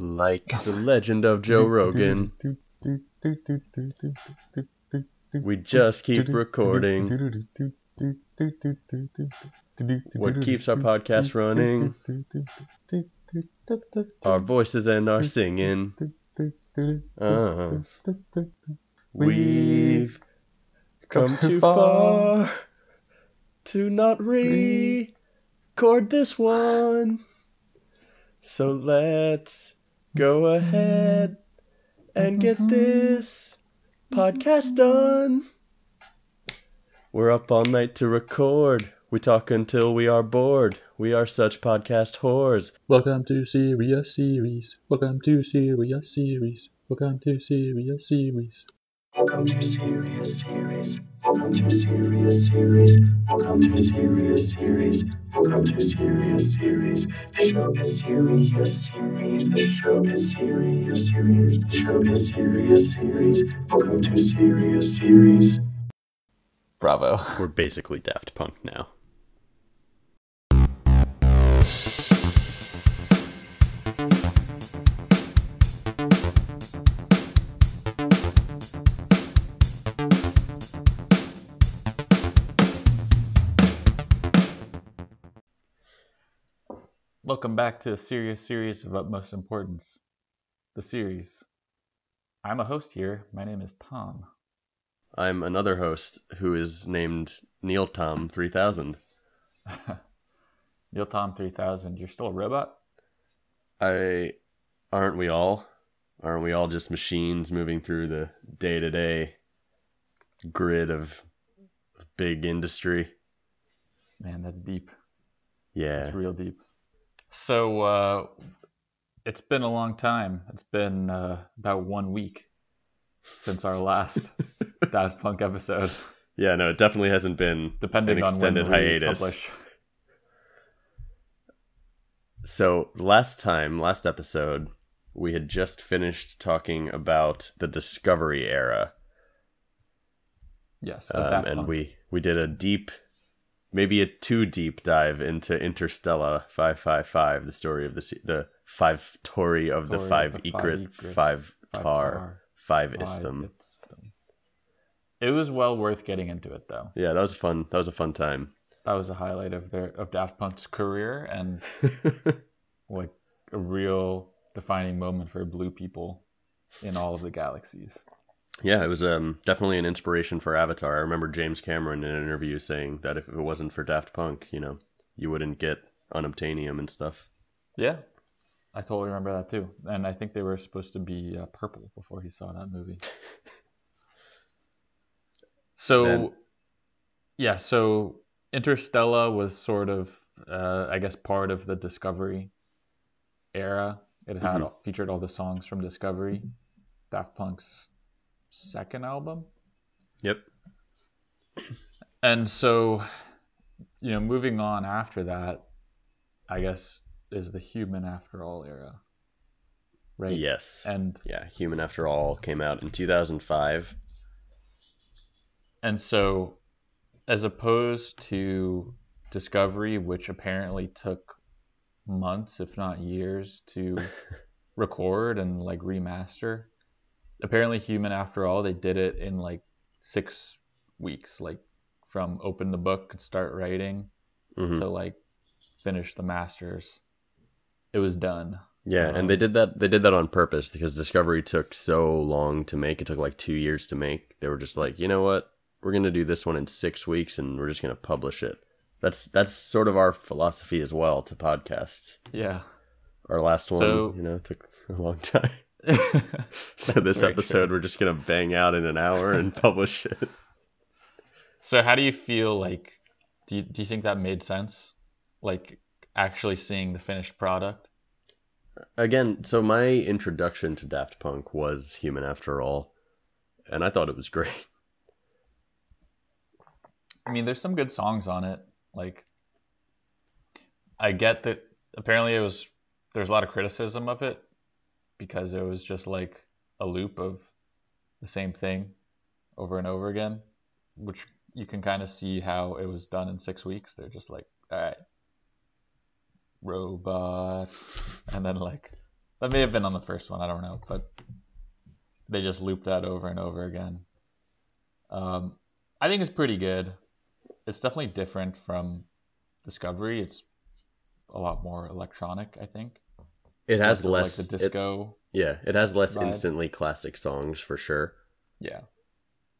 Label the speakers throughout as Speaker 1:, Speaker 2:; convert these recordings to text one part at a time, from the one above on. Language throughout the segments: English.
Speaker 1: Like the legend of Joe Rogan, we just keep recording. What keeps our podcast running? Our voices and our singing. Uh, we've come too far to not record this one. So let's go ahead and get mm-hmm. this podcast done. We're up all night to record. We talk until we are bored. We are such podcast whores.
Speaker 2: Welcome to Serious Series. Welcome to Serious Series. Welcome to Serious Series.
Speaker 3: Welcome to Serious Series. Welcome to Serious Series. Welcome to Serious Series. Welcome to Serious Series. The show is Serious Series. The show is Serious Series. The show is Serious Series. Welcome to Serious Series.
Speaker 2: Bravo.
Speaker 1: We're basically Daft Punk now.
Speaker 2: Welcome back to a serious series of utmost importance. The series. I'm a host here. My name is Tom.
Speaker 1: I'm another host who is named Neil Tom 3000.
Speaker 2: Neil Tom 3000. You're still a robot?
Speaker 1: I aren't we all? Aren't we all just machines moving through the day-to-day grid of big industry?
Speaker 2: Man, that's deep.
Speaker 1: Yeah.
Speaker 2: That's real deep. So, uh, it's been a long time. It's been uh, about one week since our last Daft Punk episode,
Speaker 1: yeah, no, it definitely hasn't been
Speaker 2: depending
Speaker 1: an
Speaker 2: on when
Speaker 1: extended
Speaker 2: we
Speaker 1: hiatus.
Speaker 2: publish.
Speaker 1: So last time, last episode, we had just finished talking about the Discovery era,
Speaker 2: Yes,
Speaker 1: um, and we we did a deep, maybe a too deep dive into Interstella five five five, the story of the the five Tori of the
Speaker 2: Story of
Speaker 1: five
Speaker 2: the five
Speaker 1: Egret,
Speaker 2: Egret,
Speaker 1: five
Speaker 2: Five
Speaker 1: Tar, five
Speaker 2: Five,
Speaker 1: Istham.
Speaker 2: um, It was well worth getting into it though.
Speaker 1: Yeah, that was a fun. That was a fun time.
Speaker 2: That was a highlight of their of Daft Punk's career and like a real defining moment for blue people in all of the galaxies.
Speaker 1: Yeah, it was um, definitely an inspiration for Avatar. I remember James Cameron in an interview saying that if it wasn't for Daft Punk, you know, you wouldn't get unobtainium and stuff.
Speaker 2: Yeah, I totally remember that too. And I think they were supposed to be uh, purple before he saw that movie. So, yeah, so Interstella was sort of, uh, I guess, part of the Discovery era. It had
Speaker 1: Mhm.
Speaker 2: featured all the songs from Discovery, Daft Punk's second album.
Speaker 1: Yep.
Speaker 2: And so, you know, moving on after that, I guess, is the Human After All era. Right?
Speaker 1: Yes.
Speaker 2: And
Speaker 1: yeah, Human After All came out in 2005.
Speaker 2: and so as opposed to Discovery, which apparently took months, if not years, to record and like remaster, apparently Human After All, they did it in like six weeks, like from open the book and start writing
Speaker 1: Mhm.
Speaker 2: to like finish the masters. It was done.
Speaker 1: Yeah,
Speaker 2: Um,
Speaker 1: and they did that. They did that on purpose because Discovery took so long to make. It took like two years to make. They were just like, you know what? We're gonna do this one in six weeks, and we're just gonna publish it. That's that's sort of our philosophy as well to podcasts.
Speaker 2: Yeah.
Speaker 1: Our last one,
Speaker 2: So-
Speaker 1: you know, took a long time. So this
Speaker 2: very
Speaker 1: episode,
Speaker 2: true.
Speaker 1: we're just gonna bang out in an hour and publish it.
Speaker 2: So how do you feel like do you, do you think that made sense? Like actually seeing the finished product?
Speaker 1: Again, so my introduction to Daft Punk was Human After All, and I thought it was great.
Speaker 2: I mean, there's some good songs on it. Like I get that apparently it was there's a lot of criticism of it because it was just like a loop of the same thing over and over again, which you can kind of see how it was done in six weeks. They're just like, all right, robot, and then like That may have been on the first one. I don't know, but they just looped that over and over again. Um, I think it's pretty good. It's definitely different from Discovery. It's a lot more electronic. I think
Speaker 1: It has less.
Speaker 2: like the
Speaker 1: it- yeah, it has less
Speaker 2: vibe.
Speaker 1: instantly classic songs for sure.
Speaker 2: yeah,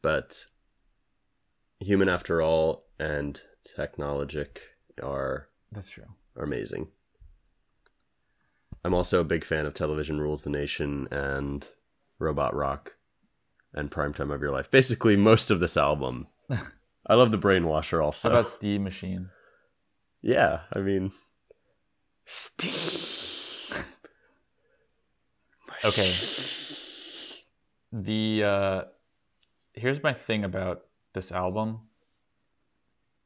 Speaker 1: But Human After All and Technologic are
Speaker 2: that's true.
Speaker 1: are amazing. I'm also a big fan of Television Rules the Nation and Robot Rock and Primetime of Your Life. Basically, most of this album. I love the Brainwasher also.
Speaker 2: How about Steam Machine?
Speaker 1: yeah, I mean, Steam.
Speaker 2: Okay. The uh here's my thing about this album.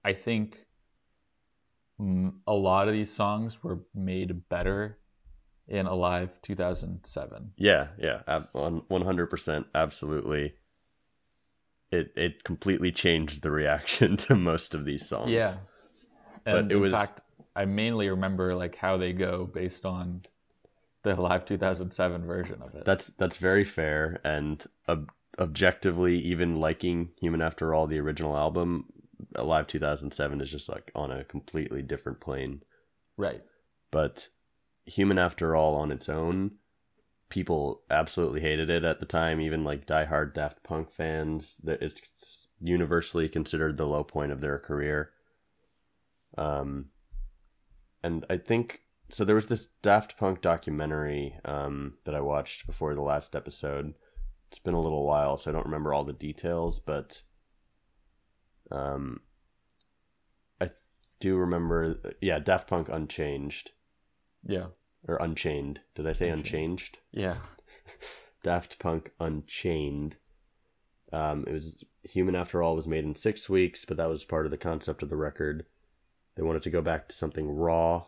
Speaker 2: I think a lot of these songs were made better in Alive 2007.
Speaker 1: Yeah, yeah, ab- 100%, absolutely. It it completely changed the reaction to most of these songs.
Speaker 2: Yeah.
Speaker 1: But
Speaker 2: And
Speaker 1: it
Speaker 2: in
Speaker 1: was-
Speaker 2: fact, I mainly remember like how they go based on the Alive 2007 version of it.
Speaker 1: That's that's very fair and ob- objectively even liking Human After All the original album Alive 2007 is just like on a completely different plane
Speaker 2: right.
Speaker 1: but Human After All on its own people absolutely hated it at the time even like diehard Daft Punk fans that it's universally considered the low point of their career um and I think so there was this Daft Punk documentary um, that I watched before the last episode. It's been a little while, so I don't remember all the details, but um, I th- do remember. Yeah, Daft Punk Unchanged
Speaker 2: Yeah.
Speaker 1: or Unchained. Did I say. Unchanged?
Speaker 2: Yeah.
Speaker 1: Daft Punk Unchained. Um, it was Human After All was made in six weeks, but that was part of the concept of the record. They wanted to go back to something raw.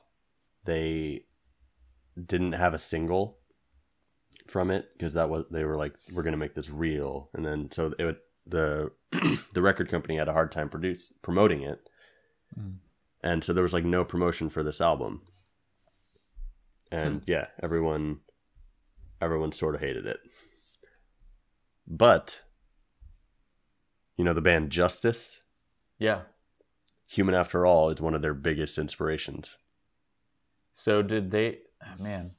Speaker 1: They didn't have a single from it because that was they were like we're gonna make this real, and then so it would, the the record company had a hard time produce promoting it,
Speaker 2: Mm.
Speaker 1: and so there was like no promotion for this album. And yeah, everyone everyone sort of hated it. But you know the band Justice,
Speaker 2: Yeah.
Speaker 1: Human After All is one of their biggest inspirations.
Speaker 2: So did they? oh, man.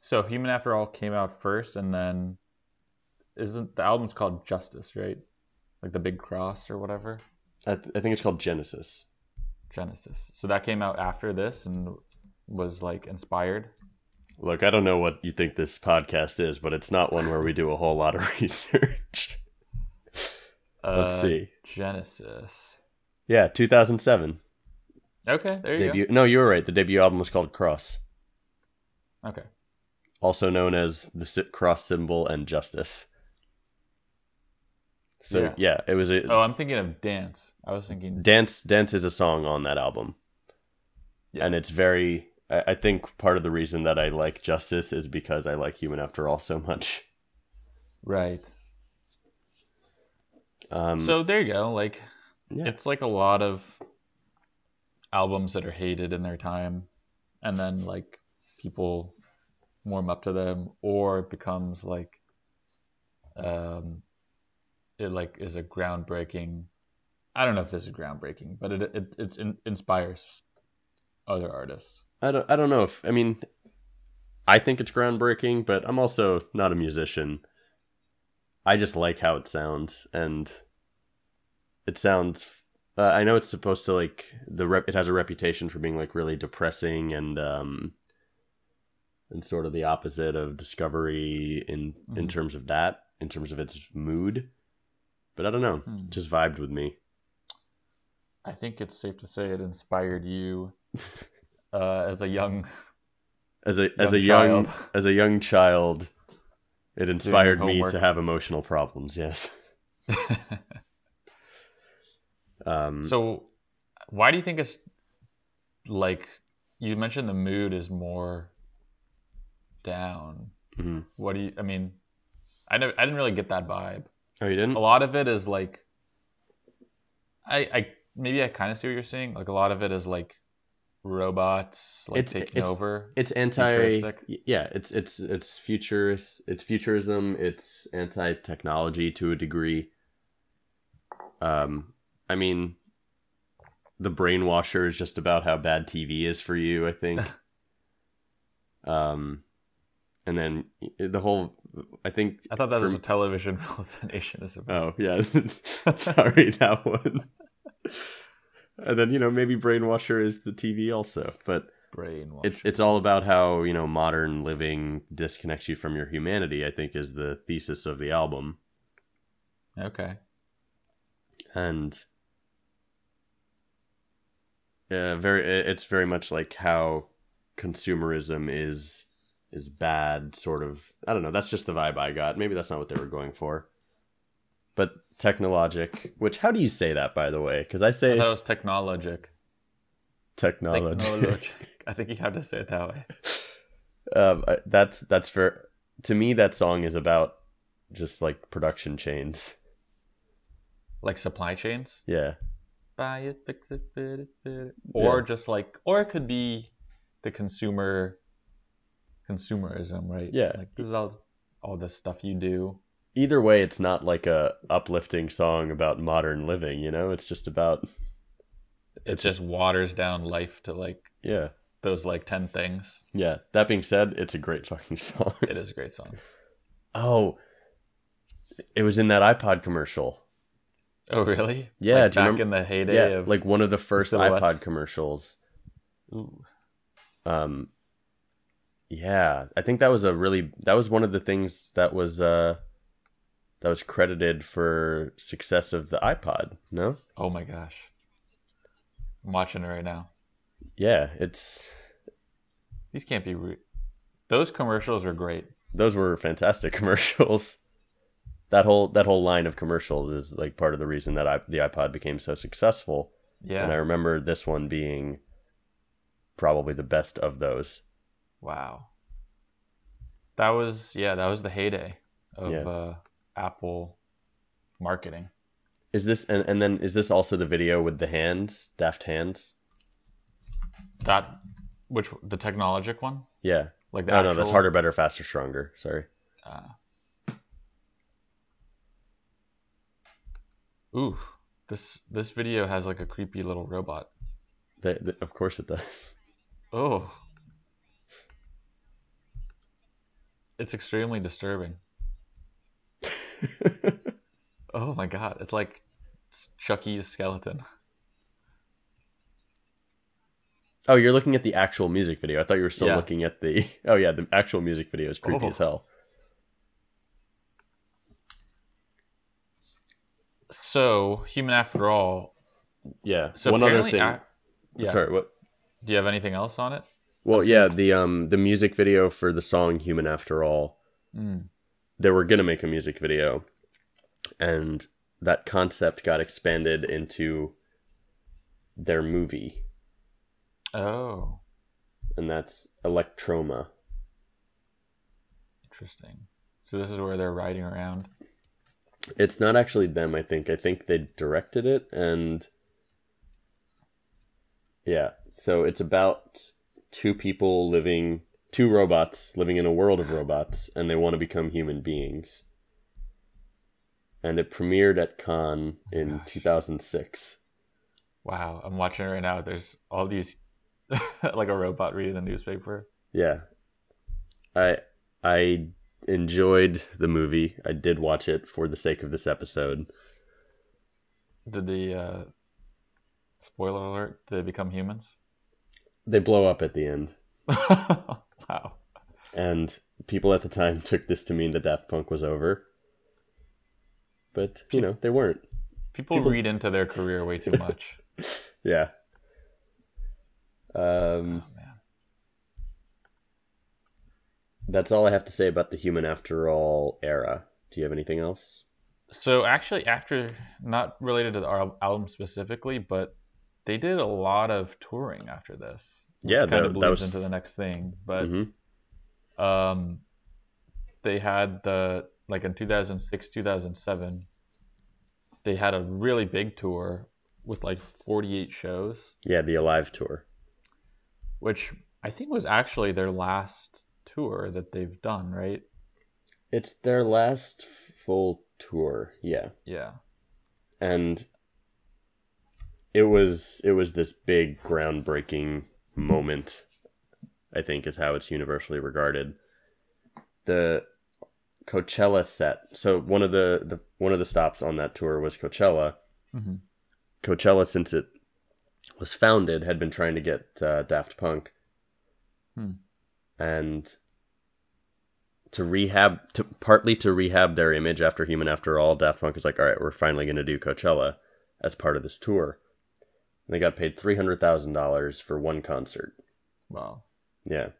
Speaker 2: So Human After All came out first, and then isn't the album's called Justice, right? Like the Big Cross or whatever.
Speaker 1: I, th- I think it's called Genesis.
Speaker 2: Genesis. So that came out after this and was like inspired.
Speaker 1: Look, I don't know what you think this podcast is, but it's not one where we do a whole lot of research. Let's
Speaker 2: Uh,
Speaker 1: see.
Speaker 2: Genesis.
Speaker 1: Yeah, 2007
Speaker 2: Okay, there you
Speaker 1: debut. No, you were right. The debut album was called Cross.
Speaker 2: Okay.
Speaker 1: also known as the cross symbol and justice. So yeah,
Speaker 2: Yeah.
Speaker 1: it was a
Speaker 2: Oh, I'm thinking of Dance. I was thinking.
Speaker 1: dance. Dance is a song on that album.
Speaker 2: Yeah.
Speaker 1: and it's very I, I think part of the reason that i like justice is because i like human after all so much
Speaker 2: Right.
Speaker 1: um
Speaker 2: so there you go. Like,
Speaker 1: yeah
Speaker 2: it's like a lot of albums that are hated in their time, and then like people warm up to them, or it becomes like, um, it like is a groundbreaking. I don't know if this is groundbreaking, but it it it's in, inspires other artists.
Speaker 1: i don't i don't know if i mean i think it's groundbreaking but i'm also not a musician i just like how it sounds and it sounds uh, i know it's supposed to like the rep it has a reputation for being like really depressing and um and sort of the opposite of discovery in in
Speaker 2: Mhm.
Speaker 1: terms of that in terms of its mood. But i don't know.
Speaker 2: Hmm.
Speaker 1: it just vibed with me.
Speaker 2: I think it's safe to say it inspired you uh, as a young
Speaker 1: as a as a
Speaker 2: Young
Speaker 1: young as a young child it inspired me to have emotional problems yes um
Speaker 2: So, why do you think it's like you mentioned the mood is more down?
Speaker 1: mhm.
Speaker 2: What do you? I mean, I never, I didn't really get that vibe.
Speaker 1: oh you didn't
Speaker 2: A lot of it is like, I, I maybe I kind of see what you're saying. Like a lot of it is like robots like
Speaker 1: It's-
Speaker 2: taking
Speaker 1: it's-
Speaker 2: over.
Speaker 1: it's anti yeah it's it's it's futurist it's futurism it's anti technology to a degree um i mean the brainwasher is just about how bad tv is for you i think um and then the whole i think
Speaker 2: I thought that was a television hallucination. Is about.
Speaker 1: Oh yeah, sorry that one. and then you know maybe Brainwasher is the TV also, but
Speaker 2: brainwash.
Speaker 1: it's it's all about how you know modern living disconnects you from your humanity. I think is the thesis of the album,
Speaker 2: okay.
Speaker 1: and yeah, very it's very much like how consumerism is is bad. Sort of, I don't know. That's just the vibe I got. Maybe that's not what they were going for. But technologic, which how do you say that by the way? Because I say
Speaker 2: it was technologic.
Speaker 1: technology.
Speaker 2: Technologic. I think you have to say it that way.
Speaker 1: um, I- that's that's for to me that song is about just like production chains.
Speaker 2: Like supply chains.
Speaker 1: Yeah,
Speaker 2: Buy it, fix it, fit it, fit it. Or
Speaker 1: Yeah.
Speaker 2: just like, or it could be the consumer, consumerism, right?
Speaker 1: Yeah.
Speaker 2: Like this is all, all the stuff you do.
Speaker 1: either way, it's not like a uplifting song about modern living. You know, it's just about
Speaker 2: It just waters down life to like
Speaker 1: yeah,
Speaker 2: those like ten things.
Speaker 1: yeah. That being said, it's a great fucking song.
Speaker 2: It is a great song.
Speaker 1: Oh, it was in that iPod commercial.
Speaker 2: Oh really?
Speaker 1: Yeah,
Speaker 2: Like back
Speaker 1: remember-
Speaker 2: in the heyday
Speaker 1: Yeah,
Speaker 2: of
Speaker 1: like one of the first
Speaker 2: silhouettes.
Speaker 1: iPod commercials.
Speaker 2: Ooh.
Speaker 1: Um, yeah, I think that was a really that was one of the things that was uh that was credited for success of the iPod. No,
Speaker 2: Oh my gosh. I'm watching it right now.
Speaker 1: yeah, it's
Speaker 2: These can't be re- those commercials are great.
Speaker 1: those were fantastic commercials. That whole that whole line of commercials is like part of the reason that I, the iPod became so successful.
Speaker 2: Yeah.
Speaker 1: And I remember this one being probably the best of those.
Speaker 2: Wow. That was yeah, that was the heyday of
Speaker 1: Yeah.
Speaker 2: uh, Apple marketing.
Speaker 1: Is this and, and then is this also the video with the hands, daft hands?
Speaker 2: That which the technologic one?
Speaker 1: Yeah.
Speaker 2: Like the
Speaker 1: Oh no, that's harder, better, faster, stronger. Sorry.
Speaker 2: Uh, ooh, this this video has like a creepy little robot.
Speaker 1: That, they- of course it does.
Speaker 2: Oh. It's extremely disturbing. Oh my god, it's like Chucky's skeleton.
Speaker 1: oh, you're looking at the actual music video. I thought you were still
Speaker 2: Yeah.
Speaker 1: looking at the. Oh yeah, the actual music video is creepy
Speaker 2: Oh.
Speaker 1: as hell.
Speaker 2: So, Human After All.
Speaker 1: Yeah.
Speaker 2: So
Speaker 1: One other thing.
Speaker 2: yeah.
Speaker 1: Sorry. What?
Speaker 2: Do you have anything else on it?
Speaker 1: Well, yeah. The um the music video for the song "Human After All."
Speaker 2: Mm.
Speaker 1: They were gonna make a music video, and that concept got expanded into their movie,
Speaker 2: Oh,
Speaker 1: and that's Electroma.
Speaker 2: interesting. So this is where they're riding around.
Speaker 1: It's not actually them, I think. I think they directed it and Yeah, so it's about two people living two robots living in a world of robots and they want to become human beings. And it premiered at Cannes in
Speaker 2: Gosh.
Speaker 1: 2006.
Speaker 2: Wow, I'm watching it right now. There's all these, like a robot reading the newspaper.
Speaker 1: Yeah. I I enjoyed the movie. I did watch it for the sake of this episode.
Speaker 2: Did the uh, spoiler alert? Did they become humans?
Speaker 1: They blow up at the end.
Speaker 2: wow.
Speaker 1: and people at the time took this to mean that Daft Punk was over. But you know they weren't.
Speaker 2: People,
Speaker 1: People-
Speaker 2: read into their career way too much.
Speaker 1: Yeah. Um,
Speaker 2: Oh, man.
Speaker 1: That's all I have to say about the Human After All era. Do you have anything else?
Speaker 2: So actually, after not related to the album specifically, but they did a lot of touring after this.
Speaker 1: Yeah,
Speaker 2: kind of
Speaker 1: that
Speaker 2: bleeds
Speaker 1: was-
Speaker 2: into the next thing. But
Speaker 1: Mhm.
Speaker 2: um, they had the like in 2006, 2007, they had a really big tour with like 48 shows.
Speaker 1: Yeah, the Alive tour.
Speaker 2: which I think was actually their last tour that they've done, right?
Speaker 1: It's their last full tour, yeah.
Speaker 2: Yeah.
Speaker 1: And it was it was this big groundbreaking moment, I think is how it's universally regarded. The Coachella set. So one of the, the one of the stops on that tour was Coachella.
Speaker 2: hmm
Speaker 1: Coachella, since it was founded, had been trying to get uh, Daft Punk,
Speaker 2: Hmm.
Speaker 1: And to rehab, to partly to rehab their image after Human After All. Daft Punk is like, all right, we're finally going to do Coachella as part of this tour. And they got paid three hundred thousand dollars for one concert.
Speaker 2: Wow.
Speaker 1: Yeah.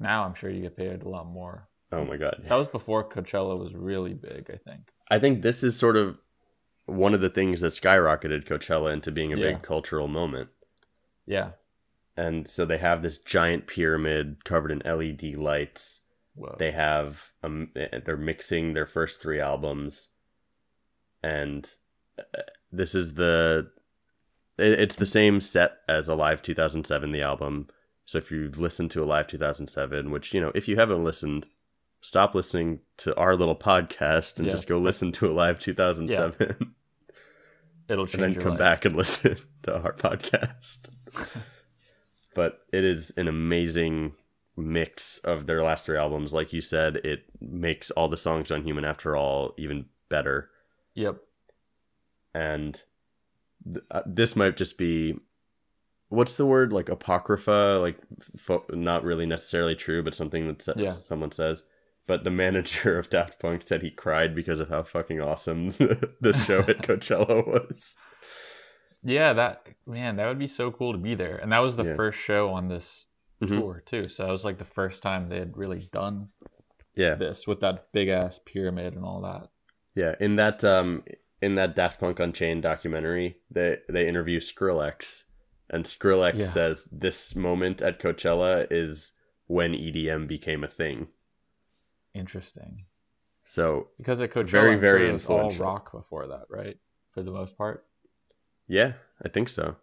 Speaker 2: Now I'm sure you get paid a lot more.
Speaker 1: Oh my god.
Speaker 2: That was before Coachella was really big, I think.
Speaker 1: I think this is sort of one of the things that skyrocketed Coachella into being a
Speaker 2: Yeah.
Speaker 1: big cultural moment.
Speaker 2: Yeah.
Speaker 1: And so they have this giant pyramid covered in LED lights.
Speaker 2: Whoa.
Speaker 1: They have um, they're mixing their first three albums, and uh, this is the it's the same set as Alive 2007, the album. So if you've listened to Alive 2007, which you know, if you haven't listened, stop listening to our little podcast and
Speaker 2: Yeah.
Speaker 1: just go listen to Alive 2007,
Speaker 2: It'll change
Speaker 1: and then come
Speaker 2: life.
Speaker 1: back and listen to our podcast. but it is an amazing mix of their last three albums. Like you said, it makes all the songs on Human After All even better.
Speaker 2: Yep.
Speaker 1: And th- uh, this might just be what's the word like apocrypha, like fo- not really necessarily true, but something that sa-
Speaker 2: Yeah.
Speaker 1: someone says. But the manager of Daft Punk said he cried because of how fucking awesome the show at Coachella was.
Speaker 2: Yeah, that man, that would be so cool to be there. And that was the
Speaker 1: Yeah.
Speaker 2: first show on this
Speaker 1: Mhm.
Speaker 2: tour too. So that was like the first time they had really done
Speaker 1: Yeah,
Speaker 2: this with that big ass pyramid and all that.
Speaker 1: Yeah, in that um in that Daft Punk Unchained documentary, they they interview Skrillex, and Skrillex
Speaker 2: Yeah.
Speaker 1: says this moment at Coachella is when EDM became a thing.
Speaker 2: Interesting.
Speaker 1: So
Speaker 2: Because at Coachella,
Speaker 1: Very, very
Speaker 2: sure was all rock before that, right? For the most part.
Speaker 1: Yeah, I think so.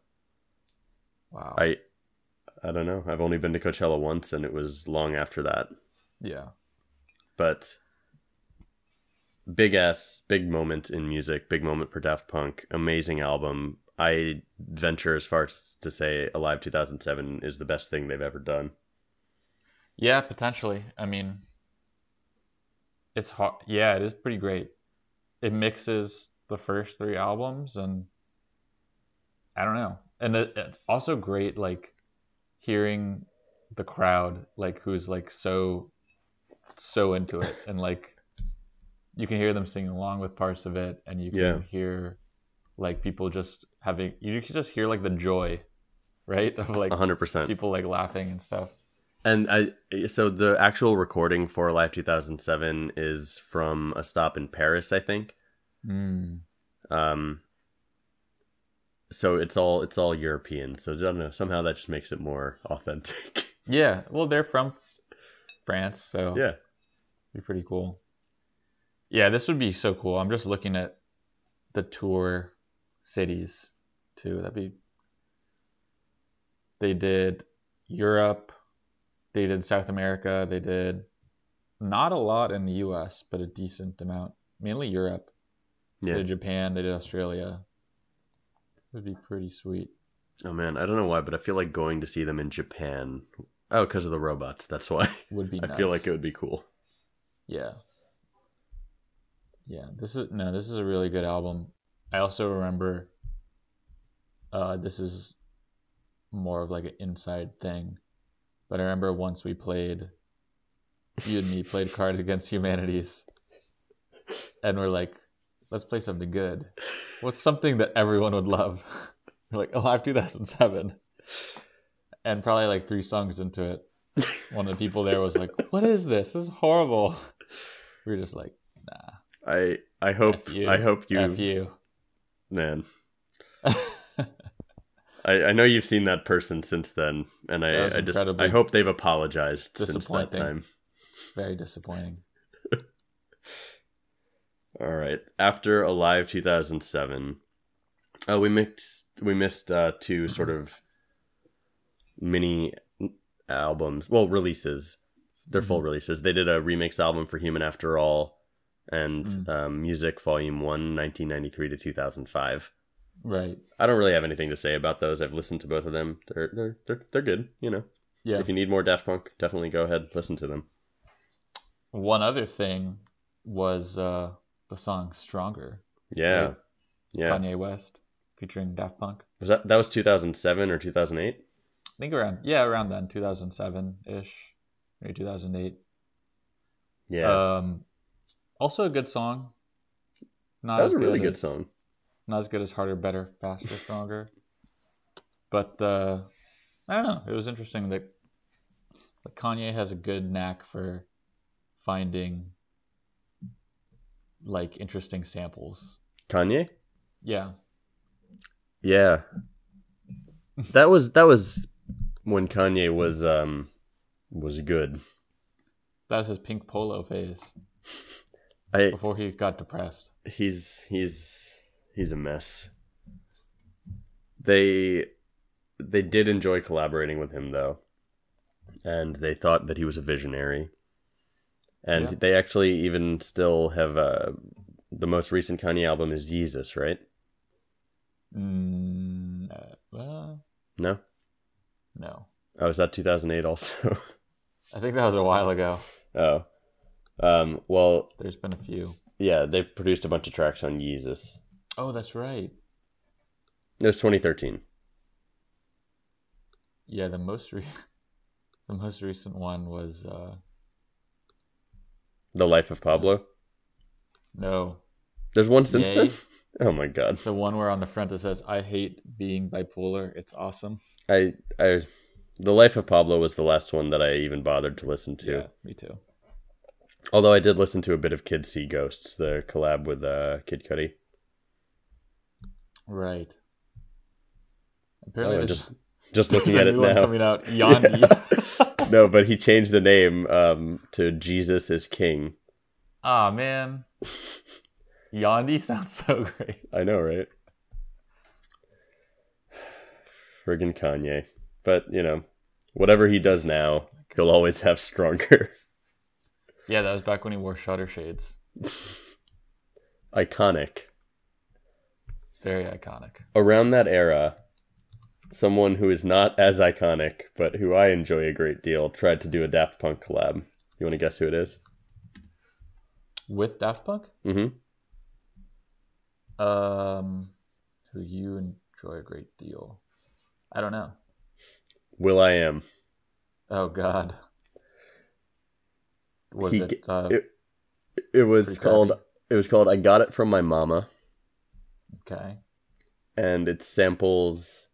Speaker 2: Wow.
Speaker 1: I I don't know. I've only been to Coachella once, and it was long after that.
Speaker 2: yeah.
Speaker 1: But big ass, big moment in music, big moment for Daft Punk. Amazing album. I venture as far as to say Alive 2007 is the best thing they've ever done.
Speaker 2: Yeah, potentially. I mean, it's hard. Yeah, it is pretty great. It mixes the first three albums, and I don't know. And it, it's also great, like hearing the crowd, like who's like so, so into it, and like you can hear them singing along with parts of it, and you can
Speaker 1: Yeah.
Speaker 2: hear like people just having. You can just hear like the joy, right, of like
Speaker 1: hundred percent.
Speaker 2: people like laughing and stuff.
Speaker 1: And I so the actual recording for Live 2007 is from a stop in Paris, I think.
Speaker 2: Mm.
Speaker 1: Um so it's all it's all European. So I don't know, somehow that just makes it more authentic.
Speaker 2: Yeah, well, they're from France, so
Speaker 1: yeah.
Speaker 2: be pretty cool. Yeah, this would be so cool. I'm just looking at the tour cities too. That'd be. They did Europe, they did South America, they did not a lot in the U.S., but a decent amount, mainly Europe.
Speaker 1: Yeah.
Speaker 2: They did Japan, they did Australia. Would be pretty sweet.
Speaker 1: Oh man, I don't know why, but I feel like going to see them in Japan. Oh, because of the robots. That's why.
Speaker 2: Would be.
Speaker 1: I feel like it would be cool.
Speaker 2: Yeah. Yeah, this is no, this is a really good album. I also remember uh this is more of like an inside thing. But I remember once we played you and me played Cards Against Humanities and we're like, let's play something good. What's something that everyone would love? We're like, Alive 2007. And probably like three songs into it, one of the people there was like, "What is this? This is horrible." We were just like, "Nah,
Speaker 1: I I hope
Speaker 2: you,
Speaker 1: I hope you,
Speaker 2: F you."
Speaker 1: man. I, I know you've seen that person since then, and I, I just I hope they've apologized since that time.
Speaker 2: Very disappointing.
Speaker 1: All right. After Alive 2007, oh, we mixed we missed uh, two sort of mini albums. Well, releases. They're full releases. They did a remix album for Human After All and
Speaker 2: Mm.
Speaker 1: um, Music Volume 1, 1993 to 2005.
Speaker 2: Right.
Speaker 1: I don't really have anything to say about those. I've listened to both of them. They're they're they're, they're good, you know.
Speaker 2: Yeah.
Speaker 1: If you need more Daft Punk, definitely go ahead, and listen to them.
Speaker 2: One other thing was uh, the song "Stronger."
Speaker 1: Yeah.
Speaker 2: Right.
Speaker 1: Yeah.
Speaker 2: Kanye West featuring Daft Punk.
Speaker 1: Was that that was 2007 or 2008?
Speaker 2: I think around yeah around then 2007 ish, maybe 2008.
Speaker 1: Yeah.
Speaker 2: Um, also a good song. Not
Speaker 1: that was a really good
Speaker 2: as-
Speaker 1: song.
Speaker 2: Not as good as harder, better, faster, stronger. But uh, I don't know. It was interesting that, that Kanye has a good knack for finding like interesting samples.
Speaker 1: Kanye?
Speaker 2: Yeah.
Speaker 1: Yeah. That was that was when Kanye was um was good.
Speaker 2: That was his pink polo phase
Speaker 1: I
Speaker 2: before he got depressed.
Speaker 1: he's he's he's a mess. They they did enjoy collaborating with him though. And they thought that he was a visionary. And
Speaker 2: Yeah.
Speaker 1: they actually even still have uh the most recent Kanye album is Yeezus, right?
Speaker 2: Mm, uh, well,
Speaker 1: No?
Speaker 2: no.
Speaker 1: Oh, is that 2008 also?
Speaker 2: I think that was a while ago.
Speaker 1: oh. Um, well,
Speaker 2: There's been a few.
Speaker 1: yeah, they've produced a bunch of tracks on Yeezus.
Speaker 2: Oh, that's right.
Speaker 1: It was 2013.
Speaker 2: Yeah, the most re- the most recent one was uh
Speaker 1: The Life of Pablo.
Speaker 2: no,
Speaker 1: There's one since
Speaker 2: Yay.
Speaker 1: then? Oh my god.
Speaker 2: the one where on the front it says I hate being bipolar. It's awesome.
Speaker 1: I I The Life of Pablo was the last one that I even bothered to listen to.
Speaker 2: Yeah, me too.
Speaker 1: Although I did listen to a bit of Kids See Ghosts, the collab with uh, Kid Cudi.
Speaker 2: Right.
Speaker 1: Oh,
Speaker 2: Apparently, there's
Speaker 1: just just looking at it now.
Speaker 2: coming out. Yandhi.
Speaker 1: No, but he changed the name um, to Jesus is King.
Speaker 2: Ah man, Yandhi sounds so great.
Speaker 1: I know, right? Friggin' Kanye. But, you know, whatever he does now, he'll always have stronger.
Speaker 2: Yeah, that was back when he wore shutter shades.
Speaker 1: Iconic.
Speaker 2: Very iconic.
Speaker 1: Around that era, someone who is not as iconic, but who I enjoy a great deal, tried to do a Daft Punk collab. You want to guess who it is?
Speaker 2: With Daft Punk,
Speaker 1: Mm-hmm.
Speaker 2: um, who you enjoy a great deal. I don't know.
Speaker 1: will.i.am.
Speaker 2: Oh God. Was
Speaker 1: He
Speaker 2: it? uh,
Speaker 1: it- It was called. It was called "I Got It From My Mama,"
Speaker 2: okay.
Speaker 1: and it samples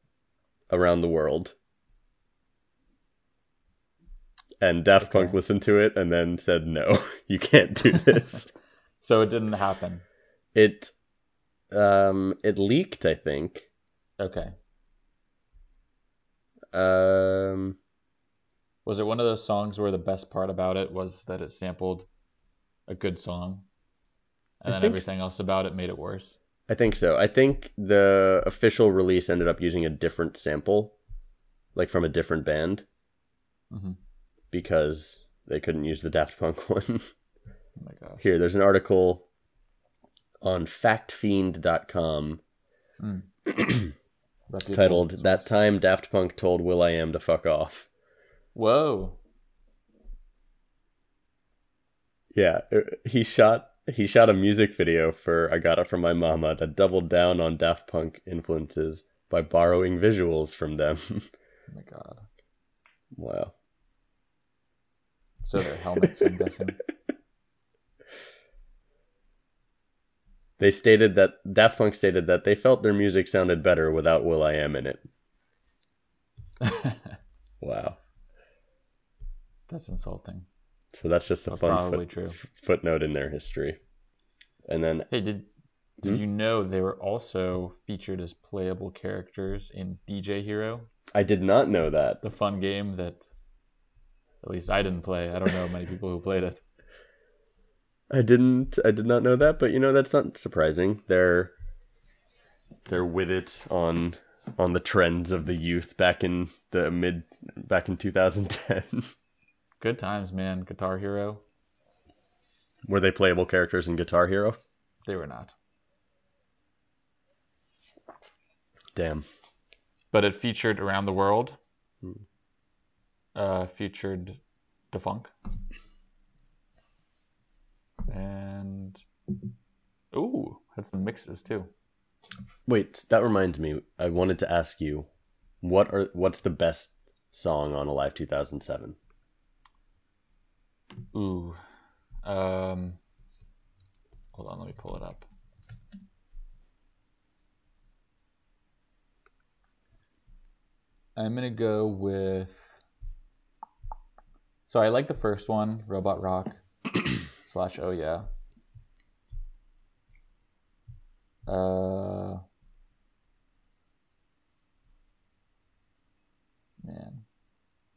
Speaker 1: around the world. And Daft Punk listened to it and then said, "No, you can't do this."
Speaker 2: So it didn't happen.
Speaker 1: it, um, it leaked. I think.
Speaker 2: Okay.
Speaker 1: Um,
Speaker 2: Was it one of those songs where the best part about it was that it sampled a good song, and
Speaker 1: I
Speaker 2: then everything else about it made it worse?
Speaker 1: I think so. I think the official release ended up using a different sample, like from a different band,
Speaker 2: hmm
Speaker 1: because they couldn't use the Daft Punk one.
Speaker 2: Oh.
Speaker 1: Here, there's an article on factfiend.com
Speaker 2: Mm.
Speaker 1: Titled. That Time Daft Punk Told will.i.am to Fuck Off.
Speaker 2: Whoa.
Speaker 1: Yeah, uh, he shot he shot a music video for I Got It From My Mama that doubled down on Daft Punk influences by borrowing visuals from them.
Speaker 2: Oh my god.
Speaker 1: wow.
Speaker 2: So their helmets, I'm guessing.
Speaker 1: They stated that Daft Punk stated that they felt their music sounded better without will.i.am in it. Wow.
Speaker 2: That's insulting.
Speaker 1: So that's just a
Speaker 2: That's
Speaker 1: fun foot- f- footnote in their history. And then
Speaker 2: Hey, did did
Speaker 1: Hmm?
Speaker 2: you know they were also featured as playable characters in DJ Hero,
Speaker 1: I did not know that.
Speaker 2: the fun game that at least I didn't play. I don't know many people who played it.
Speaker 1: I didn't I did not know that, but you know that's not surprising. They're they're with it on on the trends of the youth back in the mid back in 2010.
Speaker 2: Good times, man. Guitar Hero.
Speaker 1: Were they playable characters in Guitar Hero?
Speaker 2: They were not.
Speaker 1: Damn.
Speaker 2: But it featured Around the World.
Speaker 1: Hmm.
Speaker 2: Uh, featured Da Funk. And ooh, had some mixes too.
Speaker 1: Wait, that reminds me. I wanted to ask you, what are what's the best song on Alive 2007?
Speaker 2: Ooh. Um hold on, let me pull it up. I'm gonna go with so I like the first one, Robot Rock slash Oh Yeah. Uh man.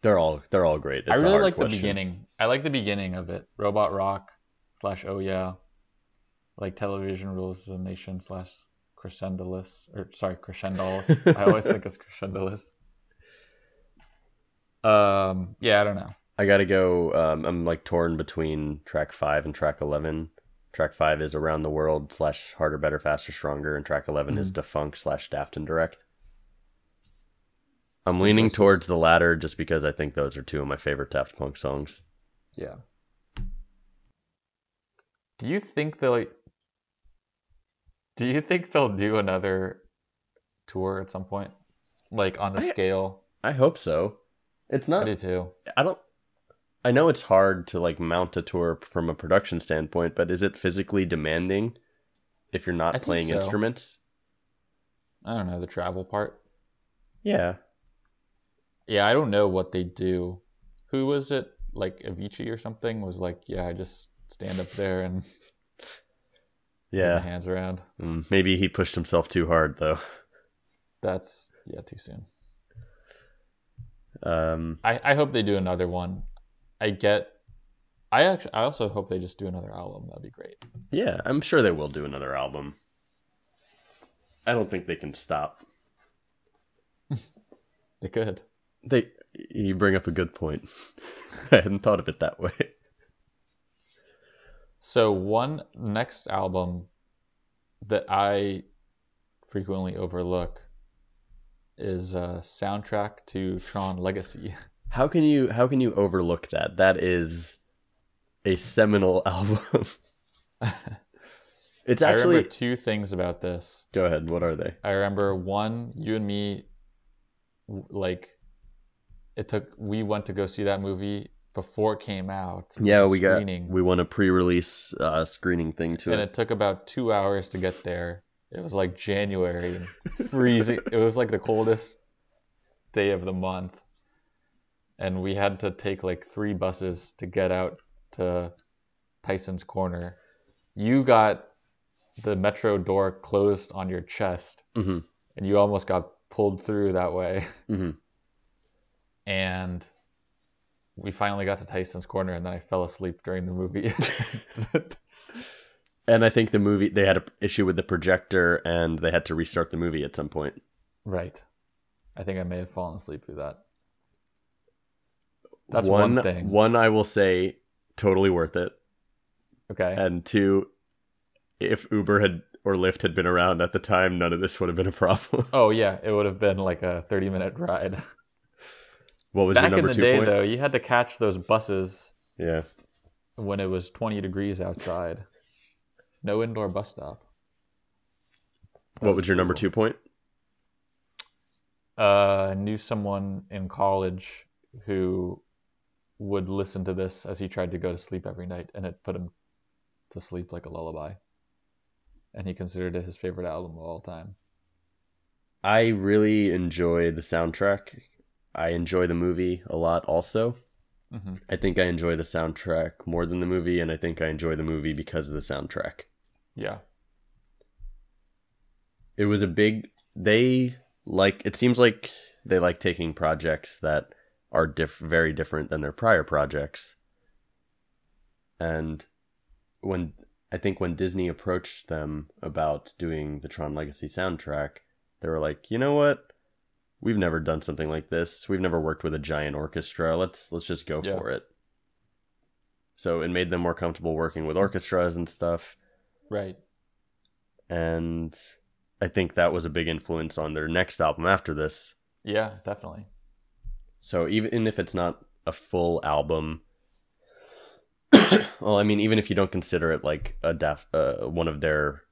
Speaker 1: They're all they're all great. It's
Speaker 2: I really like
Speaker 1: question.
Speaker 2: the beginning. I like the beginning of it. Robot Rock slash Oh Yeah. Like television rules the nation slash Crescendolls or sorry Crescendolls. I always think it's Crescendolls. Um. Yeah, I don't know.
Speaker 1: I gotta go. Um, I'm like torn between track five and track eleven. Track five is around the world slash harder, better, faster, stronger, and track 11 is Da Funk slash Daftendirekt. I'm leaning towards the latter just because I think those are two of my favorite Daft Punk songs.
Speaker 2: Yeah. Do you think they'll? Do you think they'll do another tour at some point, like on the
Speaker 1: I-
Speaker 2: scale?
Speaker 1: I hope so. It's not
Speaker 2: I
Speaker 1: not.
Speaker 2: do too.
Speaker 1: I don't. I know it's hard to like mount a tour from a production standpoint, but is it physically demanding if you're not
Speaker 2: think
Speaker 1: playing
Speaker 2: so.
Speaker 1: instruments?
Speaker 2: I don't know the travel part.
Speaker 1: Yeah.
Speaker 2: Yeah, I don't know what they do. Who was it? Like Avicii or something was like, yeah, I just stand up there and
Speaker 1: Yeah.
Speaker 2: hands around.
Speaker 1: Mm, maybe he pushed himself too hard though.
Speaker 2: That's yeah, too soon.
Speaker 1: Um,
Speaker 2: I, I hope they do another one. I get. I actually I also hope they just do another album. That'd be great.
Speaker 1: yeah, I'm sure they will do another album. I don't think they can stop.
Speaker 2: They could.
Speaker 1: They you bring up a good point. I hadn't thought of it that way.
Speaker 2: So one next album that I frequently overlook is a soundtrack to Tron Legacy.
Speaker 1: How can you how can you overlook that? That is a seminal album. it's
Speaker 2: I
Speaker 1: actually
Speaker 2: remember two things about this.
Speaker 1: Go ahead, what are they?
Speaker 2: I remember one, you and me, like, it took. We went to go see that movie before it came out.
Speaker 1: Yeah, we got
Speaker 2: screening,
Speaker 1: we won a pre-release uh, screening thing too.
Speaker 2: and
Speaker 1: it.
Speaker 2: it took about two hours to get there. It was like January, freezing. it was like the coldest day of the month, and we had to take like three buses to get out to Tyson's Corner. You got the metro door closed on your chest,
Speaker 1: hmm
Speaker 2: and you almost got pulled through that way.
Speaker 1: hmm
Speaker 2: and we finally got to Tyson's Corner, and then I fell asleep during the movie.
Speaker 1: And I think the movie they had an issue with the projector and they had to restart the movie at some point.
Speaker 2: right. I think I may have fallen asleep through that. That's one, thing.
Speaker 1: One I will say totally worth it.
Speaker 2: Okay.
Speaker 1: And two, if Uber had or Lyft had been around at the time, none of this would have been a problem.
Speaker 2: oh yeah, it would have been like a thirty-minute ride.
Speaker 1: What was
Speaker 2: Back
Speaker 1: your
Speaker 2: in the
Speaker 1: two
Speaker 2: day,
Speaker 1: point?
Speaker 2: though, you had to catch those buses
Speaker 1: Yeah.
Speaker 2: when it was twenty degrees outside. No indoor bus stop.
Speaker 1: What was your number two point?
Speaker 2: uh, I knew someone in college who would listen to this as he tried to go to sleep every night, and it put him to sleep like a lullaby. And he considered it his favorite album of all time.
Speaker 1: I really enjoy the soundtrack. I enjoy the movie a lot also.
Speaker 2: hmm
Speaker 1: I think I enjoy the soundtrack more than the movie, and I think I enjoy the movie because of the soundtrack.
Speaker 2: Yeah.
Speaker 1: It was a big. They like. It seems like they like taking projects that are diff- very different than their prior projects. And when I think when Disney approached them about doing the Tron Legacy soundtrack, they were like, you know what? We've never done something like this. We've never worked with a giant orchestra. Let's let's just go
Speaker 2: Yeah.
Speaker 1: for it. So it made them more comfortable working with orchestras and stuff.
Speaker 2: Right.
Speaker 1: And I think that was a big influence on their next album after this.
Speaker 2: Yeah, definitely.
Speaker 1: So even if it's not a full album, well, I mean, even if you don't consider it like a def, uh, one of their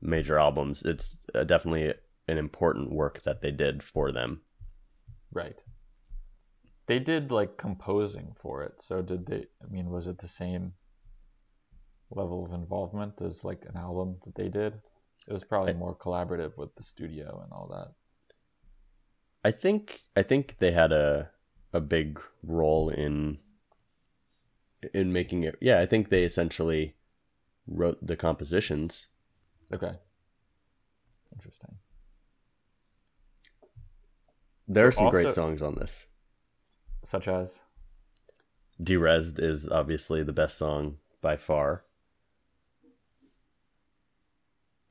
Speaker 1: major albums, it's uh, definitely an important work that they did for them.
Speaker 2: Right. They did like composing for it. So did they I mean was it the same level of involvement as like an album that they did? It was probably
Speaker 1: I-
Speaker 2: more collaborative with the studio and all that.
Speaker 1: I think I think they had a a big role in in making it. Yeah, I think they essentially wrote the compositions.
Speaker 2: Okay. Interesting.
Speaker 1: There are
Speaker 2: So
Speaker 1: some great songs on this.
Speaker 2: Such as
Speaker 1: Derezzed is obviously the best song by far.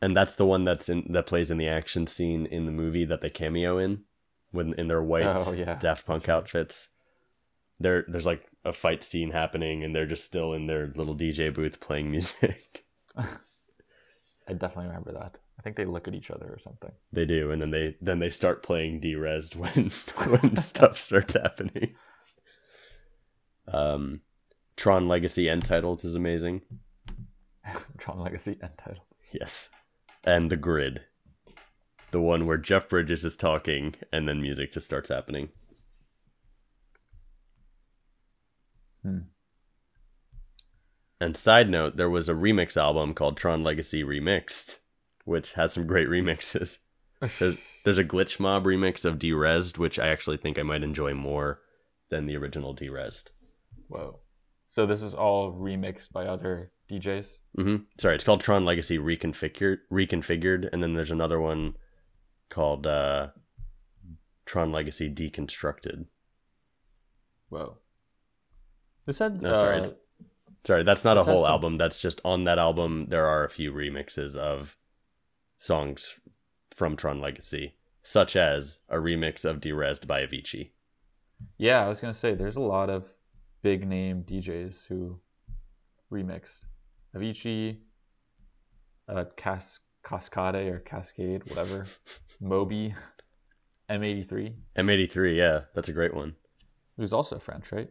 Speaker 1: And that's the one that's in that plays in the action scene in the movie that they cameo in when in their white
Speaker 2: Oh, yeah.
Speaker 1: Daft Punk outfits. There there's like a fight scene happening and they're just still in their little DJ booth playing music.
Speaker 2: I definitely remember that. I think they look at each other or something.
Speaker 1: they do and then they then they start playing Derezzed when when stuff starts happening. Um Tron Legacy end titles is amazing.
Speaker 2: Tron Legacy end title.
Speaker 1: Yes. And the grid. The one where Jeff Bridges is talking and then music just starts happening.
Speaker 2: Hmm.
Speaker 1: And side note, there was a remix album called Tron Legacy Remixed, which has some great remixes. There's, there's a Glitch Mob remix of Derezzed, which I actually think I might enjoy more than the original Derezzed.
Speaker 2: Whoa. So this is all remixed by other DJs?
Speaker 1: hmm Sorry, it's called Tron Legacy Reconfigured, Reconfigured, and then there's another one called uh, Tron Legacy Deconstructed.
Speaker 2: Whoa. This had
Speaker 1: No, sorry,
Speaker 2: uh,
Speaker 1: sorry, that's not a whole
Speaker 2: some-
Speaker 1: album. That's just on that album. There are a few remixes of songs from Tron Legacy, such as a remix of Derezzed by Avicii.
Speaker 2: Yeah, I was gonna say there's a lot of big name DJs who remixed Avicii, uh, Cas- Kaskade or Kaskade, whatever, Moby, M83,
Speaker 1: M83, yeah, that's a great one.
Speaker 2: who's also French, right?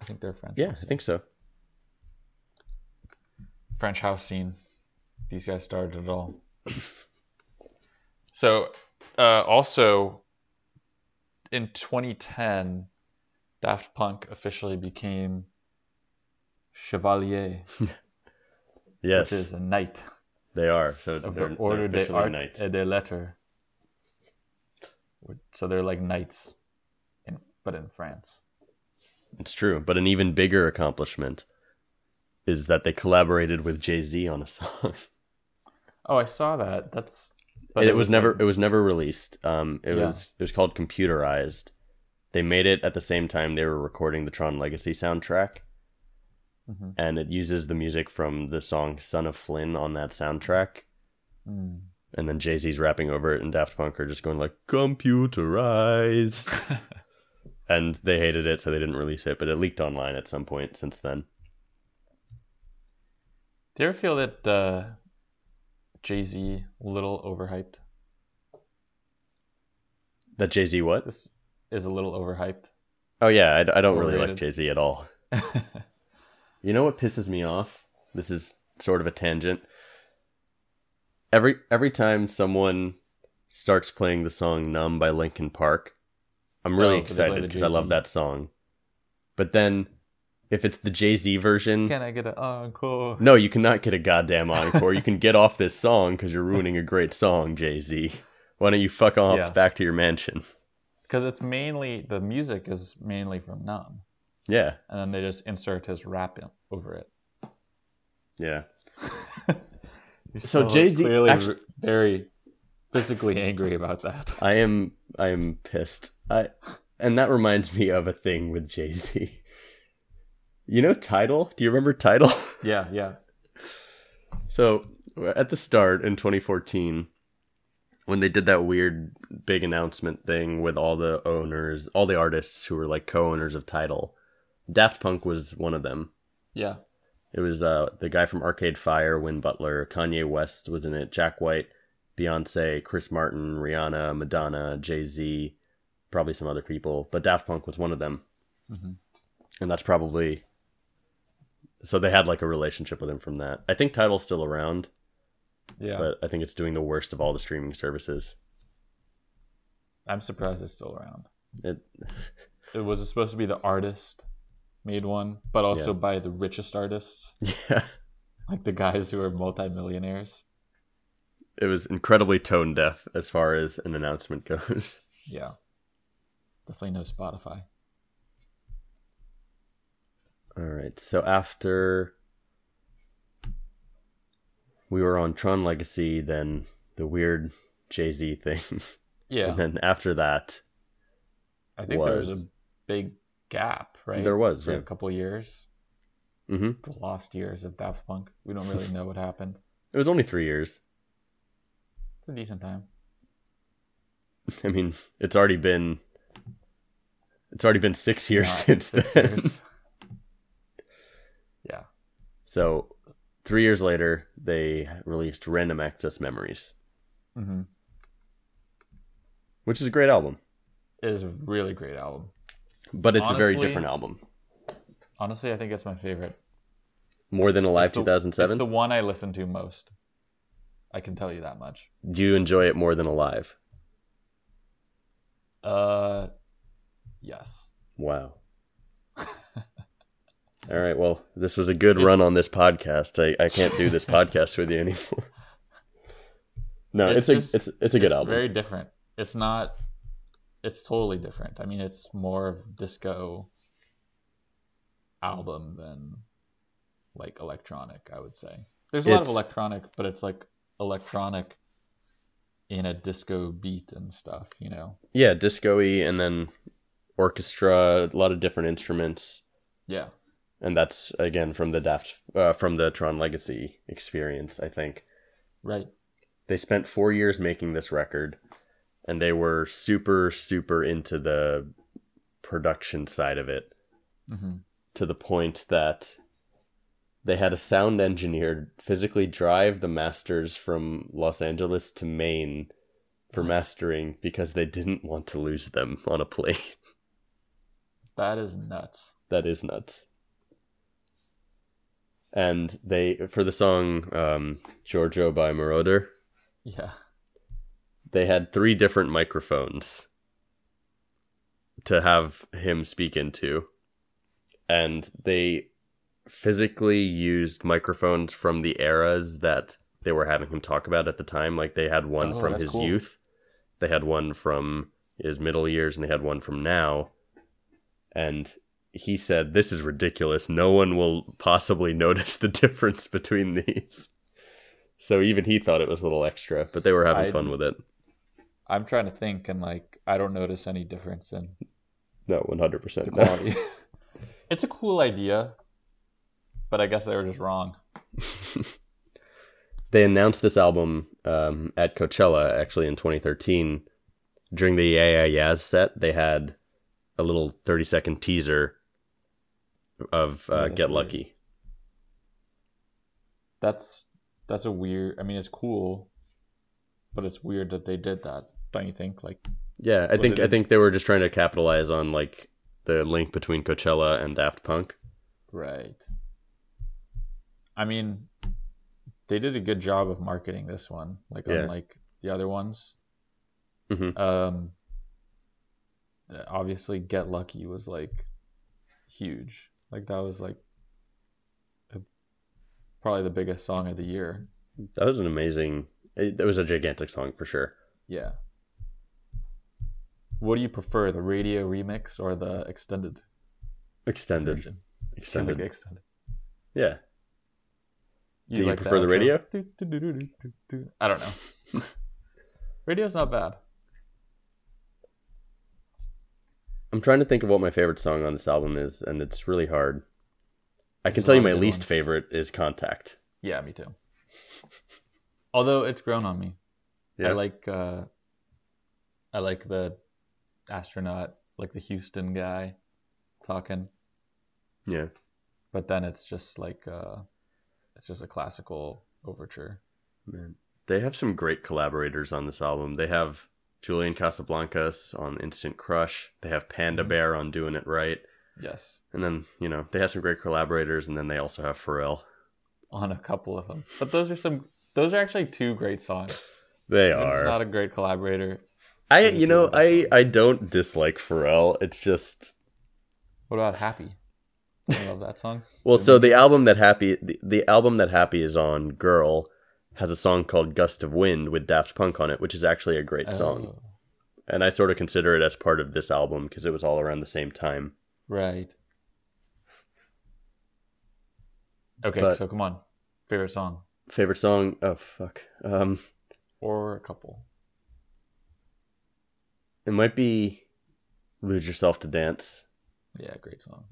Speaker 2: I think they're French.
Speaker 1: Yeah,
Speaker 2: also.
Speaker 1: I think so.
Speaker 2: French house scene. These guys started it all. so, uh, also in 2010, Daft Punk officially became Chevalier,
Speaker 1: Yes,
Speaker 2: which is a knight
Speaker 1: they are. So
Speaker 2: of
Speaker 1: they're,
Speaker 2: the Order
Speaker 1: they're officially knights.
Speaker 2: et des Lettres. So they're like knights, in, but in France.
Speaker 1: It's true, but an even bigger accomplishment is that they collaborated with Jay Z on a song.
Speaker 2: Oh, I saw that. That's.
Speaker 1: And it, was, never it was never released. Um, it
Speaker 2: Yeah.
Speaker 1: was it was called Computerized. They made it at the same time they were recording the Tron Legacy soundtrack,
Speaker 2: Mhm.
Speaker 1: and it uses the music from the song "Son of Flynn" on that soundtrack.
Speaker 2: Mm.
Speaker 1: And then Jay Z's rapping over it, and Daft Punk are just going like "computerized," and they hated it, so they didn't release it. But it leaked online at some point since then.
Speaker 2: Do you ever feel that uh, Jay Z a little overhyped?
Speaker 1: That Jay Z what?
Speaker 2: This is a little overhyped.
Speaker 1: Oh yeah, I, I don't really like Jay Z at all. You know what pisses me off? This is sort of a tangent. Every every time someone starts playing the song "Numb" by Linkin Park, I'm really
Speaker 2: Oh, 'cause they play
Speaker 1: excited because I love that song. But then, if it's the Jay Z version,
Speaker 2: Can I get an encore?
Speaker 1: no, you cannot get a goddamn encore. you can get off this song because you're ruining a great song, Jay Z. Why don't you fuck off
Speaker 2: Yeah.
Speaker 1: back to your mansion?
Speaker 2: Because it's mainly the music is mainly from Numb,
Speaker 1: Yeah,
Speaker 2: and then they just insert his rap in, over it.
Speaker 1: yeah. So Jay-Z
Speaker 2: clearly
Speaker 1: actu-
Speaker 2: r- very physically angry about that.
Speaker 1: I am I am pissed. I and that reminds me of a thing with Jay Z. You know Tidal? Do you remember Tidal?
Speaker 2: Yeah, yeah.
Speaker 1: so at the start in 2014, when they did that weird big announcement thing with all the owners, all the artists who were like co-owners of Tidal, Daft Punk was one of them.
Speaker 2: Yeah.
Speaker 1: It was uh, the guy from Arcade Fire, Win Butler, Kanye West was in it, Jack White, Beyonce, Chris Martin, Rihanna, Madonna, Jay Z, probably some other people, but Daft Punk was one of them.
Speaker 2: Mhm.
Speaker 1: And that's probably so they had like a relationship with him from that. I think Tidal's still around,
Speaker 2: Yeah.
Speaker 1: but I think it's doing the worst of all the streaming services.
Speaker 2: I'm surprised it's still around.
Speaker 1: It
Speaker 2: It was supposed to be the artist made one, but also
Speaker 1: Yeah.
Speaker 2: by the richest artists,
Speaker 1: yeah,
Speaker 2: like the guys who are multimillionaires.
Speaker 1: it was incredibly tone deaf as far as an announcement goes.
Speaker 2: Yeah. Definitely no Spotify.
Speaker 1: All right. So after we were on Tron Legacy, then the weird Jay Z thing,
Speaker 2: Yeah.
Speaker 1: and then after that,
Speaker 2: I think there was
Speaker 1: was-
Speaker 2: a big gap, right?
Speaker 1: There was,
Speaker 2: for
Speaker 1: yeah.
Speaker 2: a couple of years.
Speaker 1: hmm
Speaker 2: The lost years of Daft Punk. We don't really know what happened.
Speaker 1: it was only three years.
Speaker 2: It's a decent time.
Speaker 1: I mean, it's already been it's already been six years
Speaker 2: Not
Speaker 1: since
Speaker 2: six
Speaker 1: then.
Speaker 2: years.
Speaker 1: So three years later, they released Random Access Memories,
Speaker 2: hmm
Speaker 1: which is a great album,
Speaker 2: It is a really great album.
Speaker 1: but it's a very different album.
Speaker 2: Honestly, I think it's my favorite.
Speaker 1: More than Alive 2007.
Speaker 2: It's the one I listen to most. I can tell you that much.
Speaker 1: Do you enjoy it more than Alive?
Speaker 2: Uh, yes.
Speaker 1: Wow. All right. Well, this was a good run on this podcast. I, I can't do this podcast with you anymore. No, it's, a
Speaker 2: just-
Speaker 1: it's it's a good
Speaker 2: it's
Speaker 1: album.
Speaker 2: Very different. It's not. It's totally different. I mean, it's more of disco album than like electronic. I would say there's a lot of electronic, but it's like electronic in a disco beat and stuff. You know.
Speaker 1: Yeah, disco-y and then orchestra, a lot of different instruments,
Speaker 2: Yeah.
Speaker 1: And that's again from the Daft uh, from the Tron Legacy experience. I think
Speaker 2: Right.
Speaker 1: they spent four years making this record, and they were super super into the production side of it.
Speaker 2: hmm
Speaker 1: to the point that they had a sound engineer physically drive the masters from Los Angeles to Maine for mastering because they didn't want to lose them on a plane.
Speaker 2: That is nuts.
Speaker 1: that is nuts. And they for the song um, Giorgio by Moroder,
Speaker 2: Yeah.
Speaker 1: they had three different microphones to have him speak into and they physically used microphones from the eras that they were having him talk about at the time like they had one
Speaker 2: Oh,
Speaker 1: from his
Speaker 2: cool.
Speaker 1: youth they had one from his middle years and they had one from now and he said this is ridiculous no one will possibly notice the difference between these so even he thought it was a little extra but they were having
Speaker 2: I-
Speaker 1: fun with it
Speaker 2: I'm trying to think, and like, I don't notice any difference in
Speaker 1: No, one hundred
Speaker 2: the
Speaker 1: percent.
Speaker 2: quality. it's a cool idea, but I guess they were just wrong.
Speaker 1: They announced this album um, at Coachella actually in 2013. During the Yeah Yeah Yeahs set, they had a little 30 second teaser of uh, Get
Speaker 2: weird.
Speaker 1: Lucky.
Speaker 2: That's that's a weird. I mean, it's cool, but it's weird that they did that. Don't you think? Like,
Speaker 1: Yeah, I think I think they were just trying to capitalize on like the link between Coachella and Daft Punk.
Speaker 2: right? I mean, they did a good job of marketing this one, like
Speaker 1: Yeah.
Speaker 2: unlike the other ones.
Speaker 1: Mhm.
Speaker 2: Um, obviously, Get Lucky was like huge. Like that was like a, probably the biggest song of the year.
Speaker 1: That was an amazing. It, that was a gigantic song for sure.
Speaker 2: Yeah. What do you prefer, the radio remix or the extended
Speaker 1: Extended,
Speaker 2: version?
Speaker 1: extended.
Speaker 2: Like extended.
Speaker 1: Yeah,
Speaker 2: You
Speaker 1: Do you
Speaker 2: like
Speaker 1: prefer the radio?
Speaker 2: Do, do, do, do, do, do, do. I don't know. Radio's not bad.
Speaker 1: I'm trying to think of what my favorite song on this album is, and it's really hard. I can
Speaker 2: There's
Speaker 1: tell you my least
Speaker 2: ones.
Speaker 1: favorite is Contact.
Speaker 2: Yeah, me too. Although it's grown on me.
Speaker 1: Yeah.
Speaker 2: I like uh, I like the astronaut, like the Houston guy, talking.
Speaker 1: Yeah.
Speaker 2: But then it's just like uh, it's just a classical overture.
Speaker 1: Man. They have some great collaborators on this album. They have Julian Casablancas on Instant Crush. They have Panda
Speaker 2: Mhm.
Speaker 1: Bear on Doing It Right.
Speaker 2: Yes,
Speaker 1: And then, you know, they have some great collaborators and then they also have Pharrell.
Speaker 2: on a couple of them. But those are some. Those are actually two great songs.
Speaker 1: They
Speaker 2: He's
Speaker 1: are.
Speaker 2: not a great collaborator.
Speaker 1: I you know, I. I don't dislike Pharrell. It's just
Speaker 2: What about Happy? I love that song.
Speaker 1: Well, so the album that Happy the, the album that Happy is on, Girl, has a song called Gust of Wind with Daft Punk on it, which is actually a great song.
Speaker 2: Oh,
Speaker 1: And I sort of consider it as part of this album because it was all around the same time.
Speaker 2: right. Okay,
Speaker 1: But-
Speaker 2: so come on. Favorite song
Speaker 1: Favorite song? Oh fuck. Um
Speaker 2: or a couple?
Speaker 1: it might be Lose Yourself to Dance.
Speaker 2: Yeah, great song.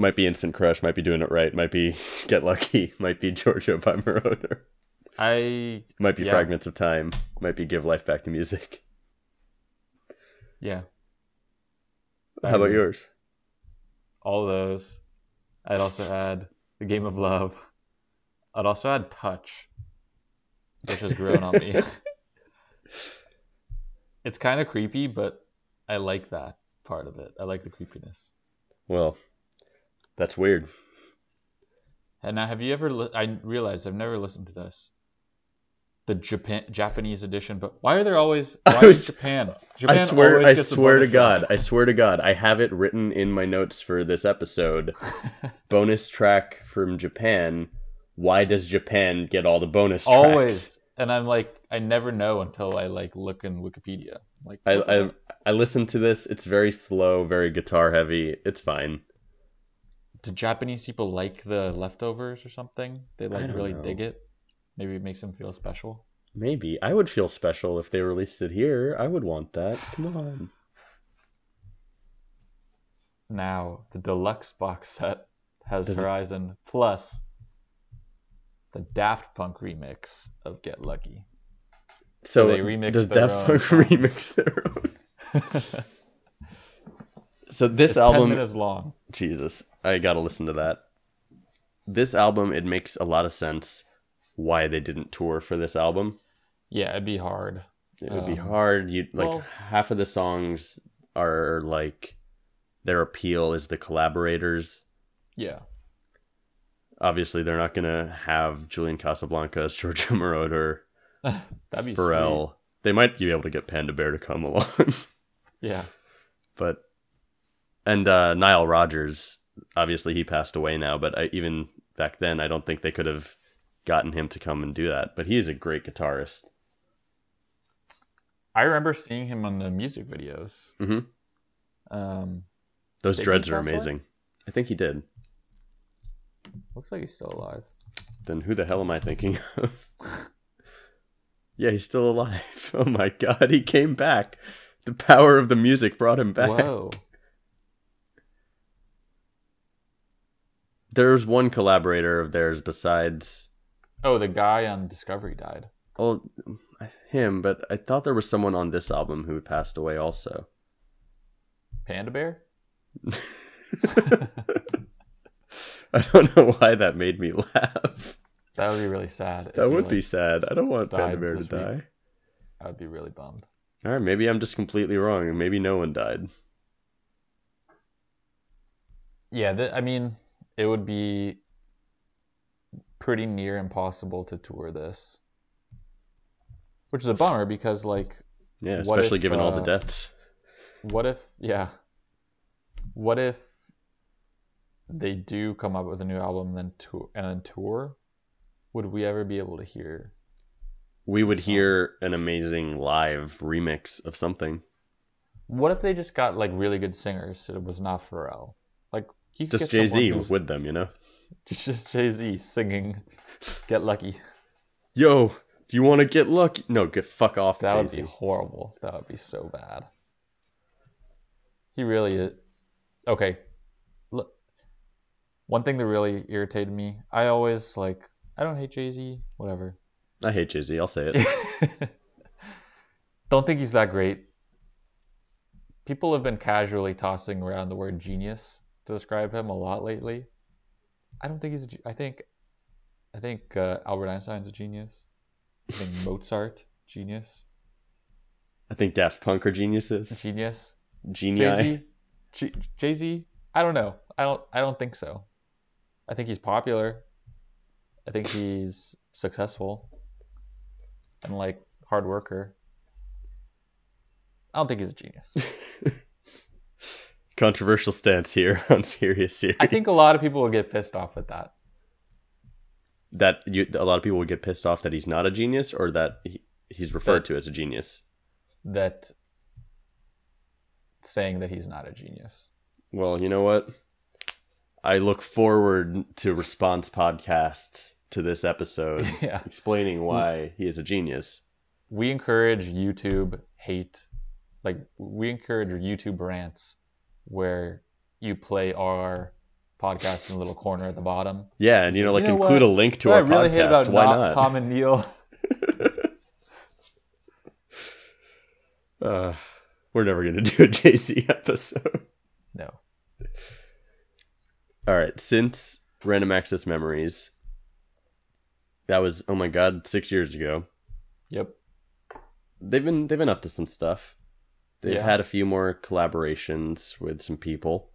Speaker 1: Might be Instant Crush, might be Doing It Right, might be Get Lucky, might be Giorgio by Moroder.
Speaker 2: I
Speaker 1: Might be
Speaker 2: Yeah.
Speaker 1: Fragments of Time, might be Give Life Back to Music.
Speaker 2: yeah.
Speaker 1: How about
Speaker 2: agree.
Speaker 1: yours?
Speaker 2: all those. I'd also add the game of love. I'd also add touch, which has grown on me. it's kind of creepy, but I like that part of it. I like the creepiness.
Speaker 1: Well, that's weird.
Speaker 2: And now, have you ever? Li- I realized I've never listened to this. The Japan Japanese edition, but why are there always? Why
Speaker 1: was-
Speaker 2: is Japan? Japan
Speaker 1: I swear, I swear to God,
Speaker 2: track.
Speaker 1: I swear to God, I have it written in my notes for this episode. bonus track from Japan. Why does Japan get all the bonus tracks?
Speaker 2: always, and I'm like, I never know until I like look in Wikipedia. Like,
Speaker 1: I, I? I listened to this. It's very slow, very guitar heavy. It's fine.
Speaker 2: Do Japanese people like the leftovers or something? They like really
Speaker 1: know.
Speaker 2: dig it. Maybe it makes them feel special.
Speaker 1: Maybe I would feel special if they released it here. I would want that. Come on.
Speaker 2: Now the deluxe box set has
Speaker 1: Does it-
Speaker 2: Horizon plus the Daft Punk remix of Get Lucky.
Speaker 1: So
Speaker 2: they remix
Speaker 1: does Daft
Speaker 2: own
Speaker 1: Punk remix their own? So this
Speaker 2: It's
Speaker 1: album,
Speaker 2: is long.
Speaker 1: Jesus, I gotta listen to that. This album, it makes a lot of sense why they didn't tour for this album.
Speaker 2: Yeah, it'd be hard.
Speaker 1: It would be
Speaker 2: Um,
Speaker 1: hard. You like
Speaker 2: well-
Speaker 1: half of the songs are like their appeal is the collaborators.
Speaker 2: Yeah.
Speaker 1: Obviously, they're not gonna have Julian Casablancas, Giorgio Moroder,
Speaker 2: be
Speaker 1: Pharrell. They might be able to get Panda Bear to come along.
Speaker 2: Yeah.
Speaker 1: but and uh, Nile Rodgers. Obviously, he passed away now, but I, even back then, I don't think they could have gotten him to come and do that. But he is a great guitarist.
Speaker 2: I remember seeing him on the music videos.
Speaker 1: Mhm.
Speaker 2: Um,
Speaker 1: Those dreads are
Speaker 2: pass away?
Speaker 1: amazing. I think he did.
Speaker 2: looks like he's still alive.
Speaker 1: Then who the hell am I thinking of? yeah, he's still alive. Oh my god, he came back. The power of the music brought him back.
Speaker 2: Whoa.
Speaker 1: There's one collaborator of theirs besides
Speaker 2: Oh, the guy on Discovery died.
Speaker 1: well him, but I thought there was someone on this album who passed away also.
Speaker 2: Panda Bear?
Speaker 1: I don't know why that made me laugh.
Speaker 2: That would be really sad.
Speaker 1: That would
Speaker 2: like,
Speaker 1: be sad. I don't want Panda Bear to
Speaker 2: this week.
Speaker 1: die.
Speaker 2: I would be really bummed.
Speaker 1: All right, maybe I'm just completely wrong, and maybe no one died.
Speaker 2: Yeah, th- I mean, it would be pretty near impossible to tour this, which is a bummer because, like,
Speaker 1: Yeah, especially
Speaker 2: if,
Speaker 1: given all the
Speaker 2: uh,
Speaker 1: deaths.
Speaker 2: what if, yeah, what if they do come up with a new album and then tour and then tour? Would we ever be able to hear?
Speaker 1: We would
Speaker 2: songs.
Speaker 1: hear an amazing live remix of something.
Speaker 2: What if they just got like really good singers? It was not Pharrell. Like
Speaker 1: Just Jay Z with them, you know?
Speaker 2: just Jay Z singing "Get Lucky."
Speaker 1: Yo, do you want to get lucky? No, get fuck off,
Speaker 2: That would
Speaker 1: Jay-Z.
Speaker 2: be horrible. That would be so bad. He really is. Okay. Look, one thing that really irritated me. I always like. I don't hate Jay Z. Whatever.
Speaker 1: I hate Jay Z. I'll say it.
Speaker 2: Don't think he's that great. People have been casually tossing around the word genius describe him a lot lately. I don't think he's. A, I think, I think uh, Albert Einstein's a genius. I think Mozart genius,
Speaker 1: I think Daft Punk are geniuses.
Speaker 2: genius.
Speaker 1: Genii.
Speaker 2: Jay Z. I don't know. I don't. I don't think so. I think he's popular. I think he's successful, and like hard worker. I don't think he's a genius.
Speaker 1: Controversial stance here on Serious Series.
Speaker 2: I think a lot of people will get pissed off at that.
Speaker 1: that you, a lot of people will get pissed off that he's not a genius, or that he, he's referred
Speaker 2: That-
Speaker 1: to as a genius.
Speaker 2: That saying that he's not a genius.
Speaker 1: Well, you know what? I look forward to response podcasts to this episode
Speaker 2: yeah.
Speaker 1: explaining why he is a genius.
Speaker 2: We encourage YouTube hate. Like we encourage YouTube rants where you play our podcast in a little corner at the bottom.
Speaker 1: Yeah, and you know,
Speaker 2: You
Speaker 1: like
Speaker 2: know
Speaker 1: include
Speaker 2: what?
Speaker 1: a link to
Speaker 2: What
Speaker 1: our
Speaker 2: I really hate
Speaker 1: podcast.
Speaker 2: about
Speaker 1: Why
Speaker 2: not,
Speaker 1: not?
Speaker 2: And Neil.
Speaker 1: Uh, we're never gonna do a Jay Z episode.
Speaker 2: no.
Speaker 1: All right, since Random Access Memories, that was oh my god, six years ago.
Speaker 2: Yep.
Speaker 1: They've been they've been up to some stuff. They've
Speaker 2: Yeah.
Speaker 1: had a few more collaborations with some people,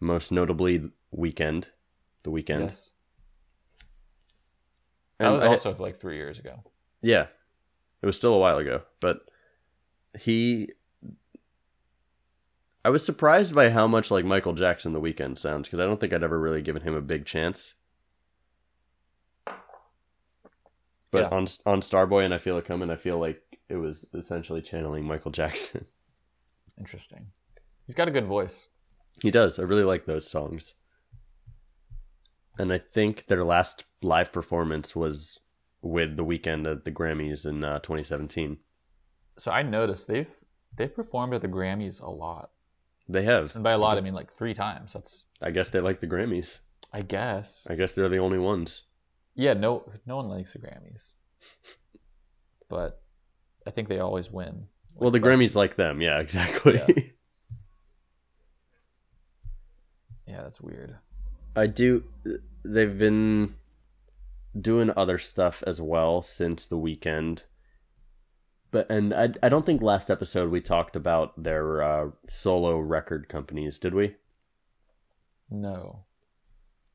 Speaker 1: most notably Weeknd, the Weeknd.
Speaker 2: Yes. That
Speaker 1: And
Speaker 2: was
Speaker 1: I-
Speaker 2: also like three years ago.
Speaker 1: Yeah. It was still a while ago, but he I was surprised by how much like Michael Jackson the Weeknd sounds because I don't think I'd ever really given him a big chance. But
Speaker 2: Yeah.
Speaker 1: on on Starboy and I Feel It Coming, I feel like it was essentially channeling Michael Jackson.
Speaker 2: Interesting. He's got a good voice.
Speaker 1: he does. I really like those songs. And I think their last live performance was with the Weeknd at the Grammys in uh, 2017.
Speaker 2: So I noticed they've they've performed at the Grammys a lot,
Speaker 1: They have.
Speaker 2: and by a lot I mean like three times. That's
Speaker 1: I guess they like the Grammys.
Speaker 2: I guess.
Speaker 1: I guess they're the only ones.
Speaker 2: Yeah, no no one likes the Grammys, but I think they always win.
Speaker 1: Well, the Grammys like them. Yeah, exactly.
Speaker 2: Yeah. Yeah, that's weird.
Speaker 1: I do. They've been doing other stuff as well since the Weeknd. But and I I don't think last episode we talked about their uh, solo record companies, did we?
Speaker 2: No.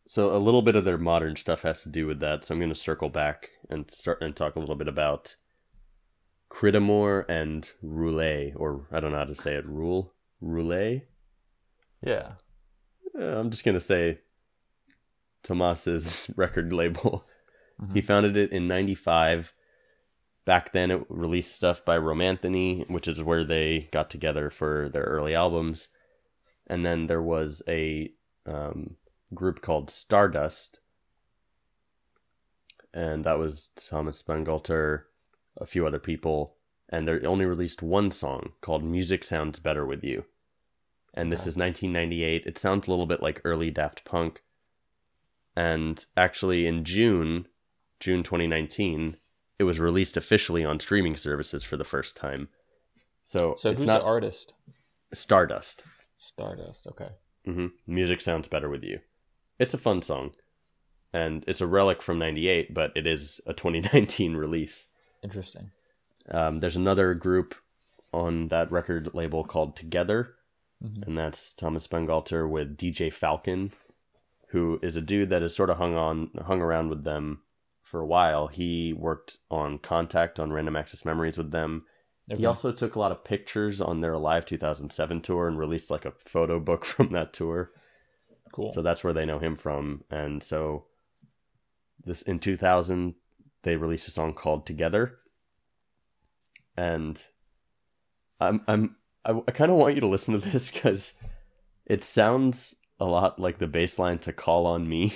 Speaker 1: So a little bit of their modern stuff has to do with that. So I'm going to circle back and start and talk a little bit about Crydamoure and Roulette, or I don't know how to say it. Rule Roulette.
Speaker 2: Yeah.
Speaker 1: Uh, I'm just gonna say Thomas's record label. He
Speaker 2: Mhm.
Speaker 1: founded it in '95. Back then, it released stuff by Romanthony, which is where they got together for their early albums. And then there was a um, group called Stardust, and that was Thomas Bangalter, a few other people, and they only released one song called "Music Sounds Better with You." and this is 1998. It sounds a little bit like early Daft Punk. And actually, in June, June 2019, it was released officially on streaming services for the first time. So,
Speaker 2: So
Speaker 1: it's
Speaker 2: who's
Speaker 1: not
Speaker 2: the artist?
Speaker 1: Stardust.
Speaker 2: Stardust. Okay.
Speaker 1: Mm-hmm. Music sounds better with you. It's a fun song, and it's a relic from '98, but it is a 2019 release.
Speaker 2: Interesting.
Speaker 1: Um, there's another group on that record label called Together,
Speaker 2: Mhm.
Speaker 1: and that's Thomas Bangalter with DJ Falcon, who is a dude that has sort of hung on, hung around with them for a while. He worked on Contact on Random Access Memories with them. He also took a lot of pictures on their Alive 2007 tour and released like a photo book from that tour.
Speaker 2: cool.
Speaker 1: So that's where they know him from. And so this in 2000 they released a song called Together. And I'm I'm I, I kind of want you to listen to this cuz it sounds a lot like the bass line to Call on Me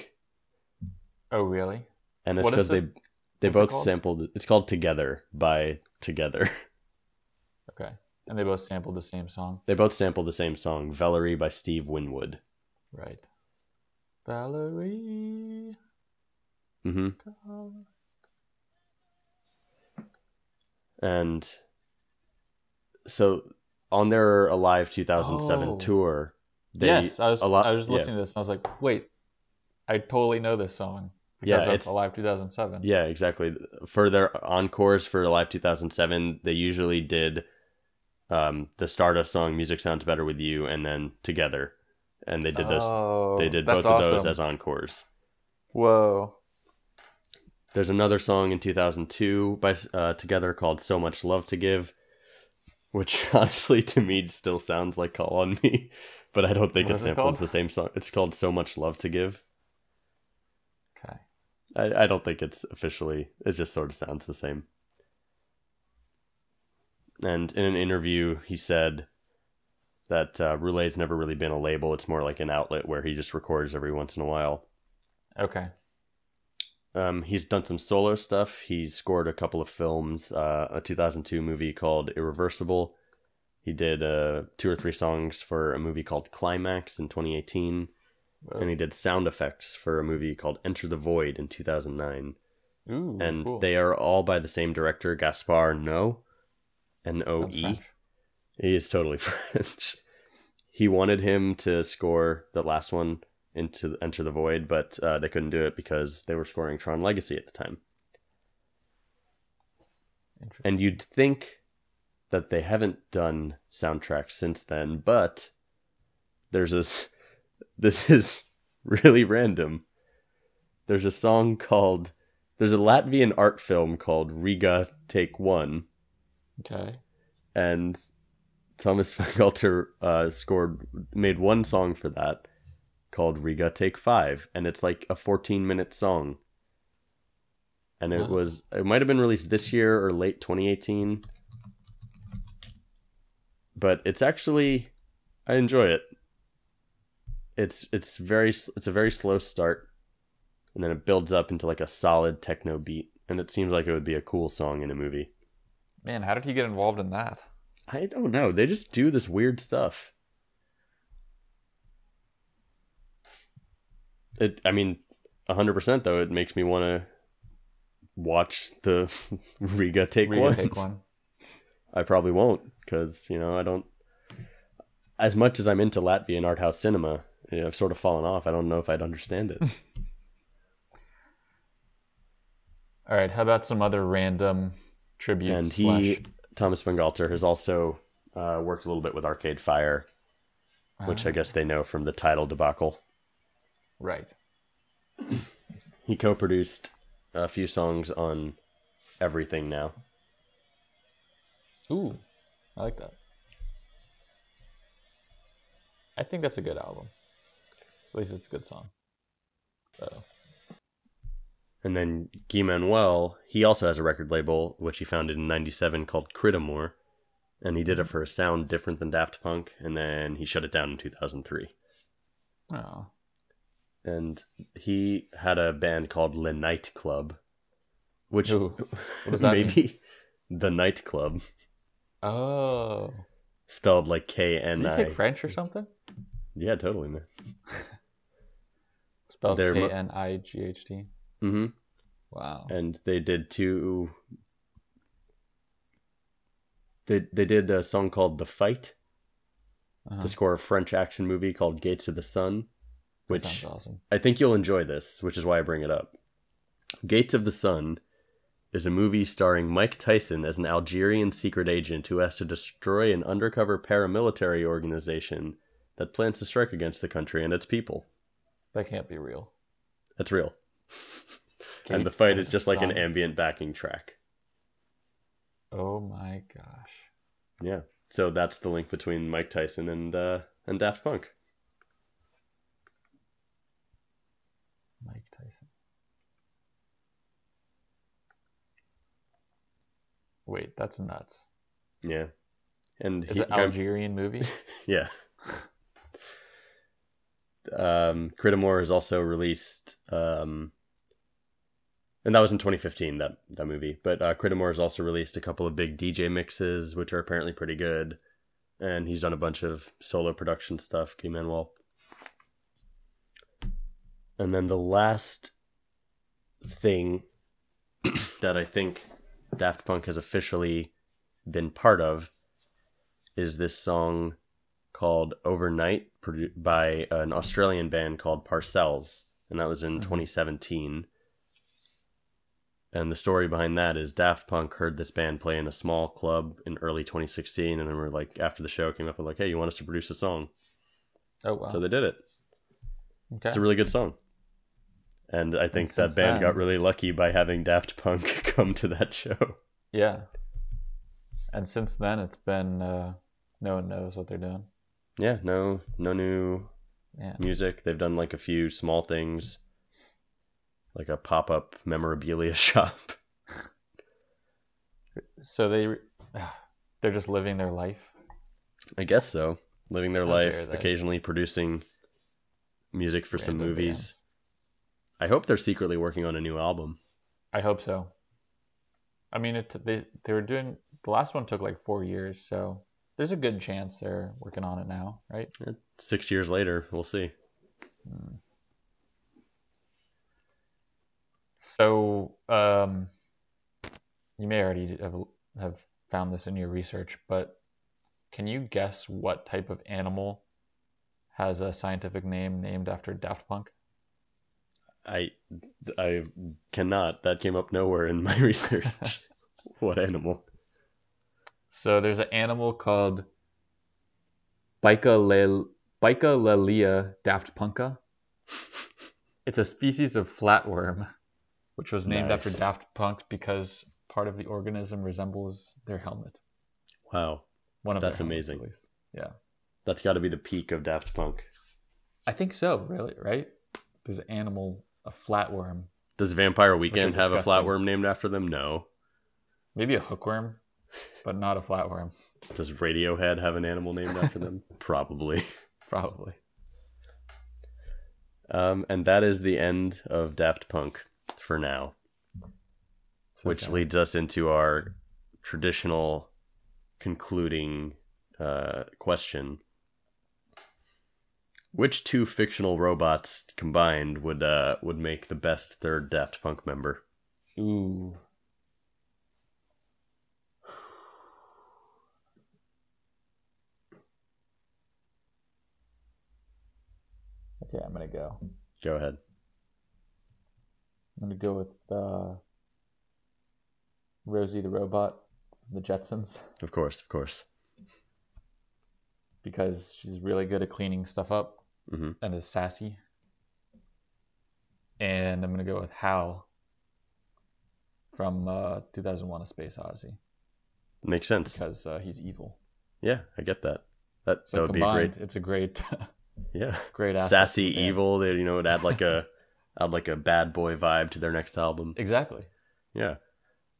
Speaker 2: oh, really?
Speaker 1: and it's cuz they they
Speaker 2: it
Speaker 1: both
Speaker 2: called?
Speaker 1: sampled it's called Together by Together.
Speaker 2: Okay. And they both sampled the same song.
Speaker 1: they both sampled the same song, Valerie by Steve Winwood.
Speaker 2: Right. Valerie.
Speaker 1: Mhm. And so on their Alive 2007
Speaker 2: Oh.
Speaker 1: tour, they
Speaker 2: yes, I was.
Speaker 1: lot-
Speaker 2: I was
Speaker 1: yeah.
Speaker 2: listening to this and I was like, wait, I totally know this song because
Speaker 1: Yeah, it's-
Speaker 2: Alive 2007.
Speaker 1: Yeah, exactly. For their encores for Alive 2007, they usually did um, the Stardust song "Music Sounds Better with You" and then "Together," and they did this.
Speaker 2: Oh,
Speaker 1: they did both of those as encores.
Speaker 2: Whoa.
Speaker 1: There's another song in 2002 by uh, Together called "So Much Love to Give," which honestly to me still sounds like "Call on Me," but I don't think
Speaker 2: What
Speaker 1: it samples the same song. It's called "So Much Love to Give."
Speaker 2: Okay.
Speaker 1: I, I don't think it's officially. It just sort of sounds the same. And in an interview, he said that uh, Roulet's never really been a label. It's more like an outlet where he just records every once in a while.
Speaker 2: Okay.
Speaker 1: Um, he's done some solo stuff. He scored a couple of films, uh, a 2002 movie called Irreversible. He did uh, two or three songs for a movie called Climax in 2018.
Speaker 2: Whoa.
Speaker 1: And he did sound effects for a movie called Enter the Void in 2009.
Speaker 2: Ooh.
Speaker 1: and
Speaker 2: cool.
Speaker 1: they are all by the same director, Gaspar Noé, N O E. He is totally French. he wanted him to score the last one into Enter the Void, but uh, they couldn't do it because they were scoring Tron Legacy at the time. And you'd think that they haven't done soundtracks since then, but there's a s- this is really random. There's a song called there's a Latvian art film called Riga Take One,
Speaker 2: Okay.
Speaker 1: and Thomas Bangalter uh, scored made one song for that called Riga Take Five, and it's like a 14 minute song. And it
Speaker 2: Wow.
Speaker 1: was it might have been released this year or late 2018, but it's actually I enjoy it. It's it's very it's a very slow start, and then it builds up into like a solid techno beat, and it seems like it would be a cool song in a movie.
Speaker 2: Man, how did he get involved in that?
Speaker 1: I don't know. They just do this weird stuff. It. I mean, hundred percent though. It makes me want to watch the Riga take
Speaker 2: Riga
Speaker 1: one.
Speaker 2: take one.
Speaker 1: I probably won't because you know I don't. As much as I'm into Latvian art house cinema, you know, I've sort of fallen off. I don't know if I'd understand it.
Speaker 2: All right. How about some other random tributes?
Speaker 1: and he,
Speaker 2: slash-
Speaker 1: Thomas Bangalter, has also uh, worked a little bit with Arcade Fire, which I
Speaker 2: Ah,
Speaker 1: guess they know from the Tidal debacle.
Speaker 2: Right.
Speaker 1: He co-produced a few songs on Everything Now.
Speaker 2: Ooh, I like that. I think that's a good album. At least it's a good song. So,
Speaker 1: And then Guy Manuel, he also has a record label which he founded in '97 called Crydamoure, and he did it mm-hmm. for a sound different than Daft Punk, and then he shut it down in 2003.
Speaker 2: oh,
Speaker 1: And he had a band called Le Knight Club, which
Speaker 2: Ooh, that mean?
Speaker 1: maybe the Night Club,
Speaker 2: oh,
Speaker 1: spelled like K N I.
Speaker 2: take French or something?
Speaker 1: Yeah, totally, man.
Speaker 2: Spelled K N I G H T.
Speaker 1: hmm
Speaker 2: Wow.
Speaker 1: and they did two they they did a song called the fight
Speaker 2: Uh-huh.
Speaker 1: to score a french action movie called gates of the sun which
Speaker 2: awesome.
Speaker 1: i think you'll enjoy this which is why i bring it up gates of the sun is a movie starring mike tyson as an algerian secret agent who has to destroy an undercover paramilitary organization that plans to strike against the country and its people
Speaker 2: That can't be real.
Speaker 1: that's real and the fight is just like an ambient backing track
Speaker 2: Oh my gosh.
Speaker 1: Yeah. So that's the link between Mike Tyson and uh and Daft Punk.
Speaker 2: Mike Tyson. Wait, that's nuts.
Speaker 1: Yeah. And
Speaker 2: Is
Speaker 1: he,
Speaker 2: it Algerian movie?
Speaker 1: yeah. um Crydamoure has also released um and that was in 2015 that that movie. But uh Crydamoure has also released a couple of big DJ mixes which are apparently pretty good. And he's done a bunch of solo production stuff, Guy Manuel. And then the last thing that I think Daft Punk has officially been part of is this song called Overnight by an Australian band called Parcels, and that was in mm-hmm. 2017. And the story behind that is Daft Punk heard this band play in a small club in early 2016, and then we're like, after the show, came up with like, "Hey, you want us to produce a song?"
Speaker 2: Oh wow.
Speaker 1: So they did it.
Speaker 2: okay.
Speaker 1: It's a really good song. And I think that band got really lucky by having Daft Punk come to that show.
Speaker 2: yeah. And since then, it's been uh, no one knows what they're doing.
Speaker 1: Yeah, no, no new
Speaker 2: Yeah.
Speaker 1: music. They've done like a few small things, like a pop-up memorabilia shop.
Speaker 2: So they they're just living their life.
Speaker 1: I guess so. Living their
Speaker 2: How
Speaker 1: life, occasionally producing music for some
Speaker 2: Random
Speaker 1: movies. I hope they're secretly working on a new album.
Speaker 2: I hope so. I mean, it they they were doing the last one took like four years, so there's a good chance they're working on it now, right?
Speaker 1: Six years later, we'll see.
Speaker 2: So, um, you may already have have found this in your research, but can you guess what type of animal has a scientific name named after Daft Punk?
Speaker 1: I I cannot. That came up nowhere in my research. what animal?
Speaker 2: So there's an animal called Bicalel- Baicalellia daftpunka. It's a species of flatworm, which was named after Daft Punk because part of the organism resembles their helmet.
Speaker 1: Wow,
Speaker 2: One of
Speaker 1: That's
Speaker 2: their helmets,
Speaker 1: amazing.
Speaker 2: Yeah,
Speaker 1: that's got to be the peak of Daft Punk.
Speaker 2: I think so. Really, right? There's an animal, a flatworm,
Speaker 1: Does Vampire Weekend have a flatworm named after them? No.
Speaker 2: maybe a hookworm, but not a flatworm,
Speaker 1: Does Radiohead have an animal named after them? Probably.
Speaker 2: probably.
Speaker 1: Um, and that is the end of Daft Punk for now,
Speaker 2: So
Speaker 1: which
Speaker 2: sad.
Speaker 1: leads us into our traditional concluding uh, question. Which two fictional robots combined would uh, would make the best third Daft Punk member?
Speaker 2: Ooh. Okay, I'm gonna go.
Speaker 1: Go ahead.
Speaker 2: I'm gonna go with uh, Rosie the robot from the Jetsons
Speaker 1: Of course, of course.
Speaker 2: Because she's really good at cleaning stuff up
Speaker 1: hmm
Speaker 2: and is sassy. And I'm gonna go with Hal from uh, 2001: A Space Odyssey
Speaker 1: Makes sense.
Speaker 2: because uh, he's evil.
Speaker 1: Yeah, I get that. That
Speaker 2: So
Speaker 1: that would be great,
Speaker 2: it's a great,
Speaker 1: yeah,
Speaker 2: great
Speaker 1: sassy
Speaker 2: band.
Speaker 1: evil. They you know would add like a add like a bad boy vibe to their next album.
Speaker 2: Exactly.
Speaker 1: Yeah.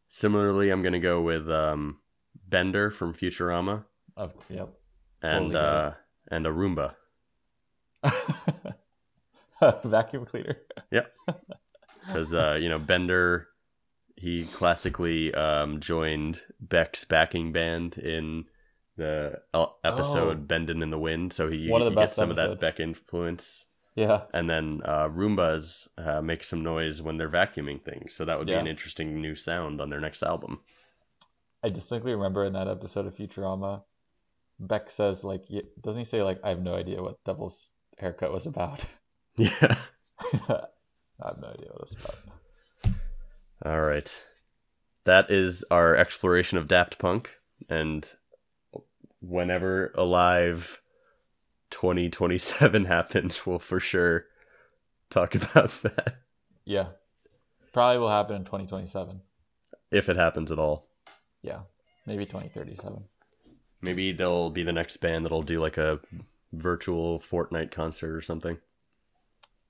Speaker 1: Similarly, I'm gonna go with um, Bender from Futurama
Speaker 2: Of yep.
Speaker 1: And
Speaker 2: Totally
Speaker 1: uh, and a Roomba.
Speaker 2: Vacuum cleaner.
Speaker 1: Yeah, because uh, you know Bender, he classically um, joined Beck's backing band in the episode
Speaker 2: Oh.
Speaker 1: "Bendin' in the Wind," so he,
Speaker 2: One of the
Speaker 1: he gets
Speaker 2: best
Speaker 1: some of that. Beck influence.
Speaker 2: Yeah.
Speaker 1: And then uh, Roombas uh, make some noise when they're vacuuming things, so that would be an interesting new sound on their next album.
Speaker 2: I distinctly remember in that episode of Futurama, Beck says like, doesn't he say like, I have no idea what Devil's haircut was about?
Speaker 1: Yeah.
Speaker 2: I have no idea what it's about.
Speaker 1: All right. That is our exploration of Daft Punk. And whenever Alive 2027 happens, we'll for sure talk about that
Speaker 2: Yeah. Probably will happen in 2027.
Speaker 1: if it happens at all.
Speaker 2: Yeah. Maybe 2037.
Speaker 1: Maybe they'll be the next band that'll do like a virtual Fortnite concert or something.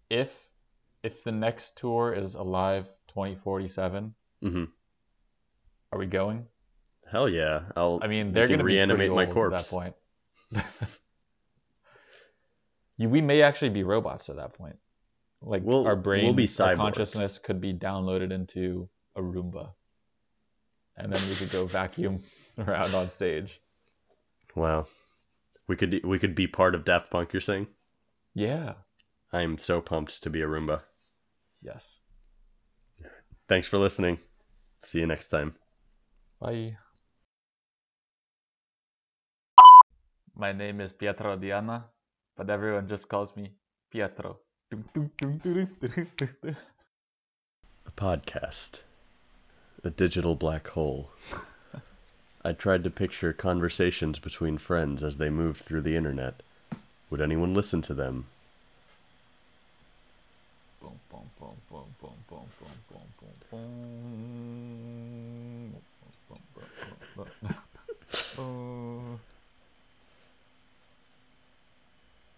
Speaker 2: If if the next tour is Alive 2047,
Speaker 1: hmm
Speaker 2: are we going?
Speaker 1: Hell yeah. I'll
Speaker 2: I mean, they're going to
Speaker 1: reanimate my corpse.
Speaker 2: at that point. you, we may actually be robots at that point. Like
Speaker 1: We'll-
Speaker 2: our
Speaker 1: we'll
Speaker 2: brain,
Speaker 1: be
Speaker 2: our consciousness could be downloaded into a Roomba, and then we could go vacuum around on stage.
Speaker 1: Wow. We could we could be part of Daft Punk, you're saying?
Speaker 2: Yeah.
Speaker 1: I'm so pumped to be a Roomba.
Speaker 2: Yes.
Speaker 1: Thanks for listening. See you next time.
Speaker 2: Bye. My name is Pietro Diana, but everyone just calls me Pietro.
Speaker 1: A podcast. A digital black hole. I tried to picture conversations between friends as they moved through the internet. Would anyone listen to them?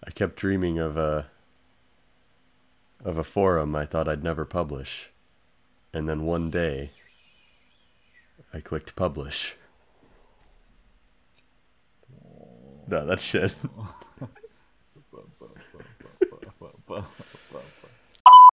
Speaker 1: I kept dreaming of a of a forum I thought I'd never publish. And then one day I clicked publish. No, that's shit.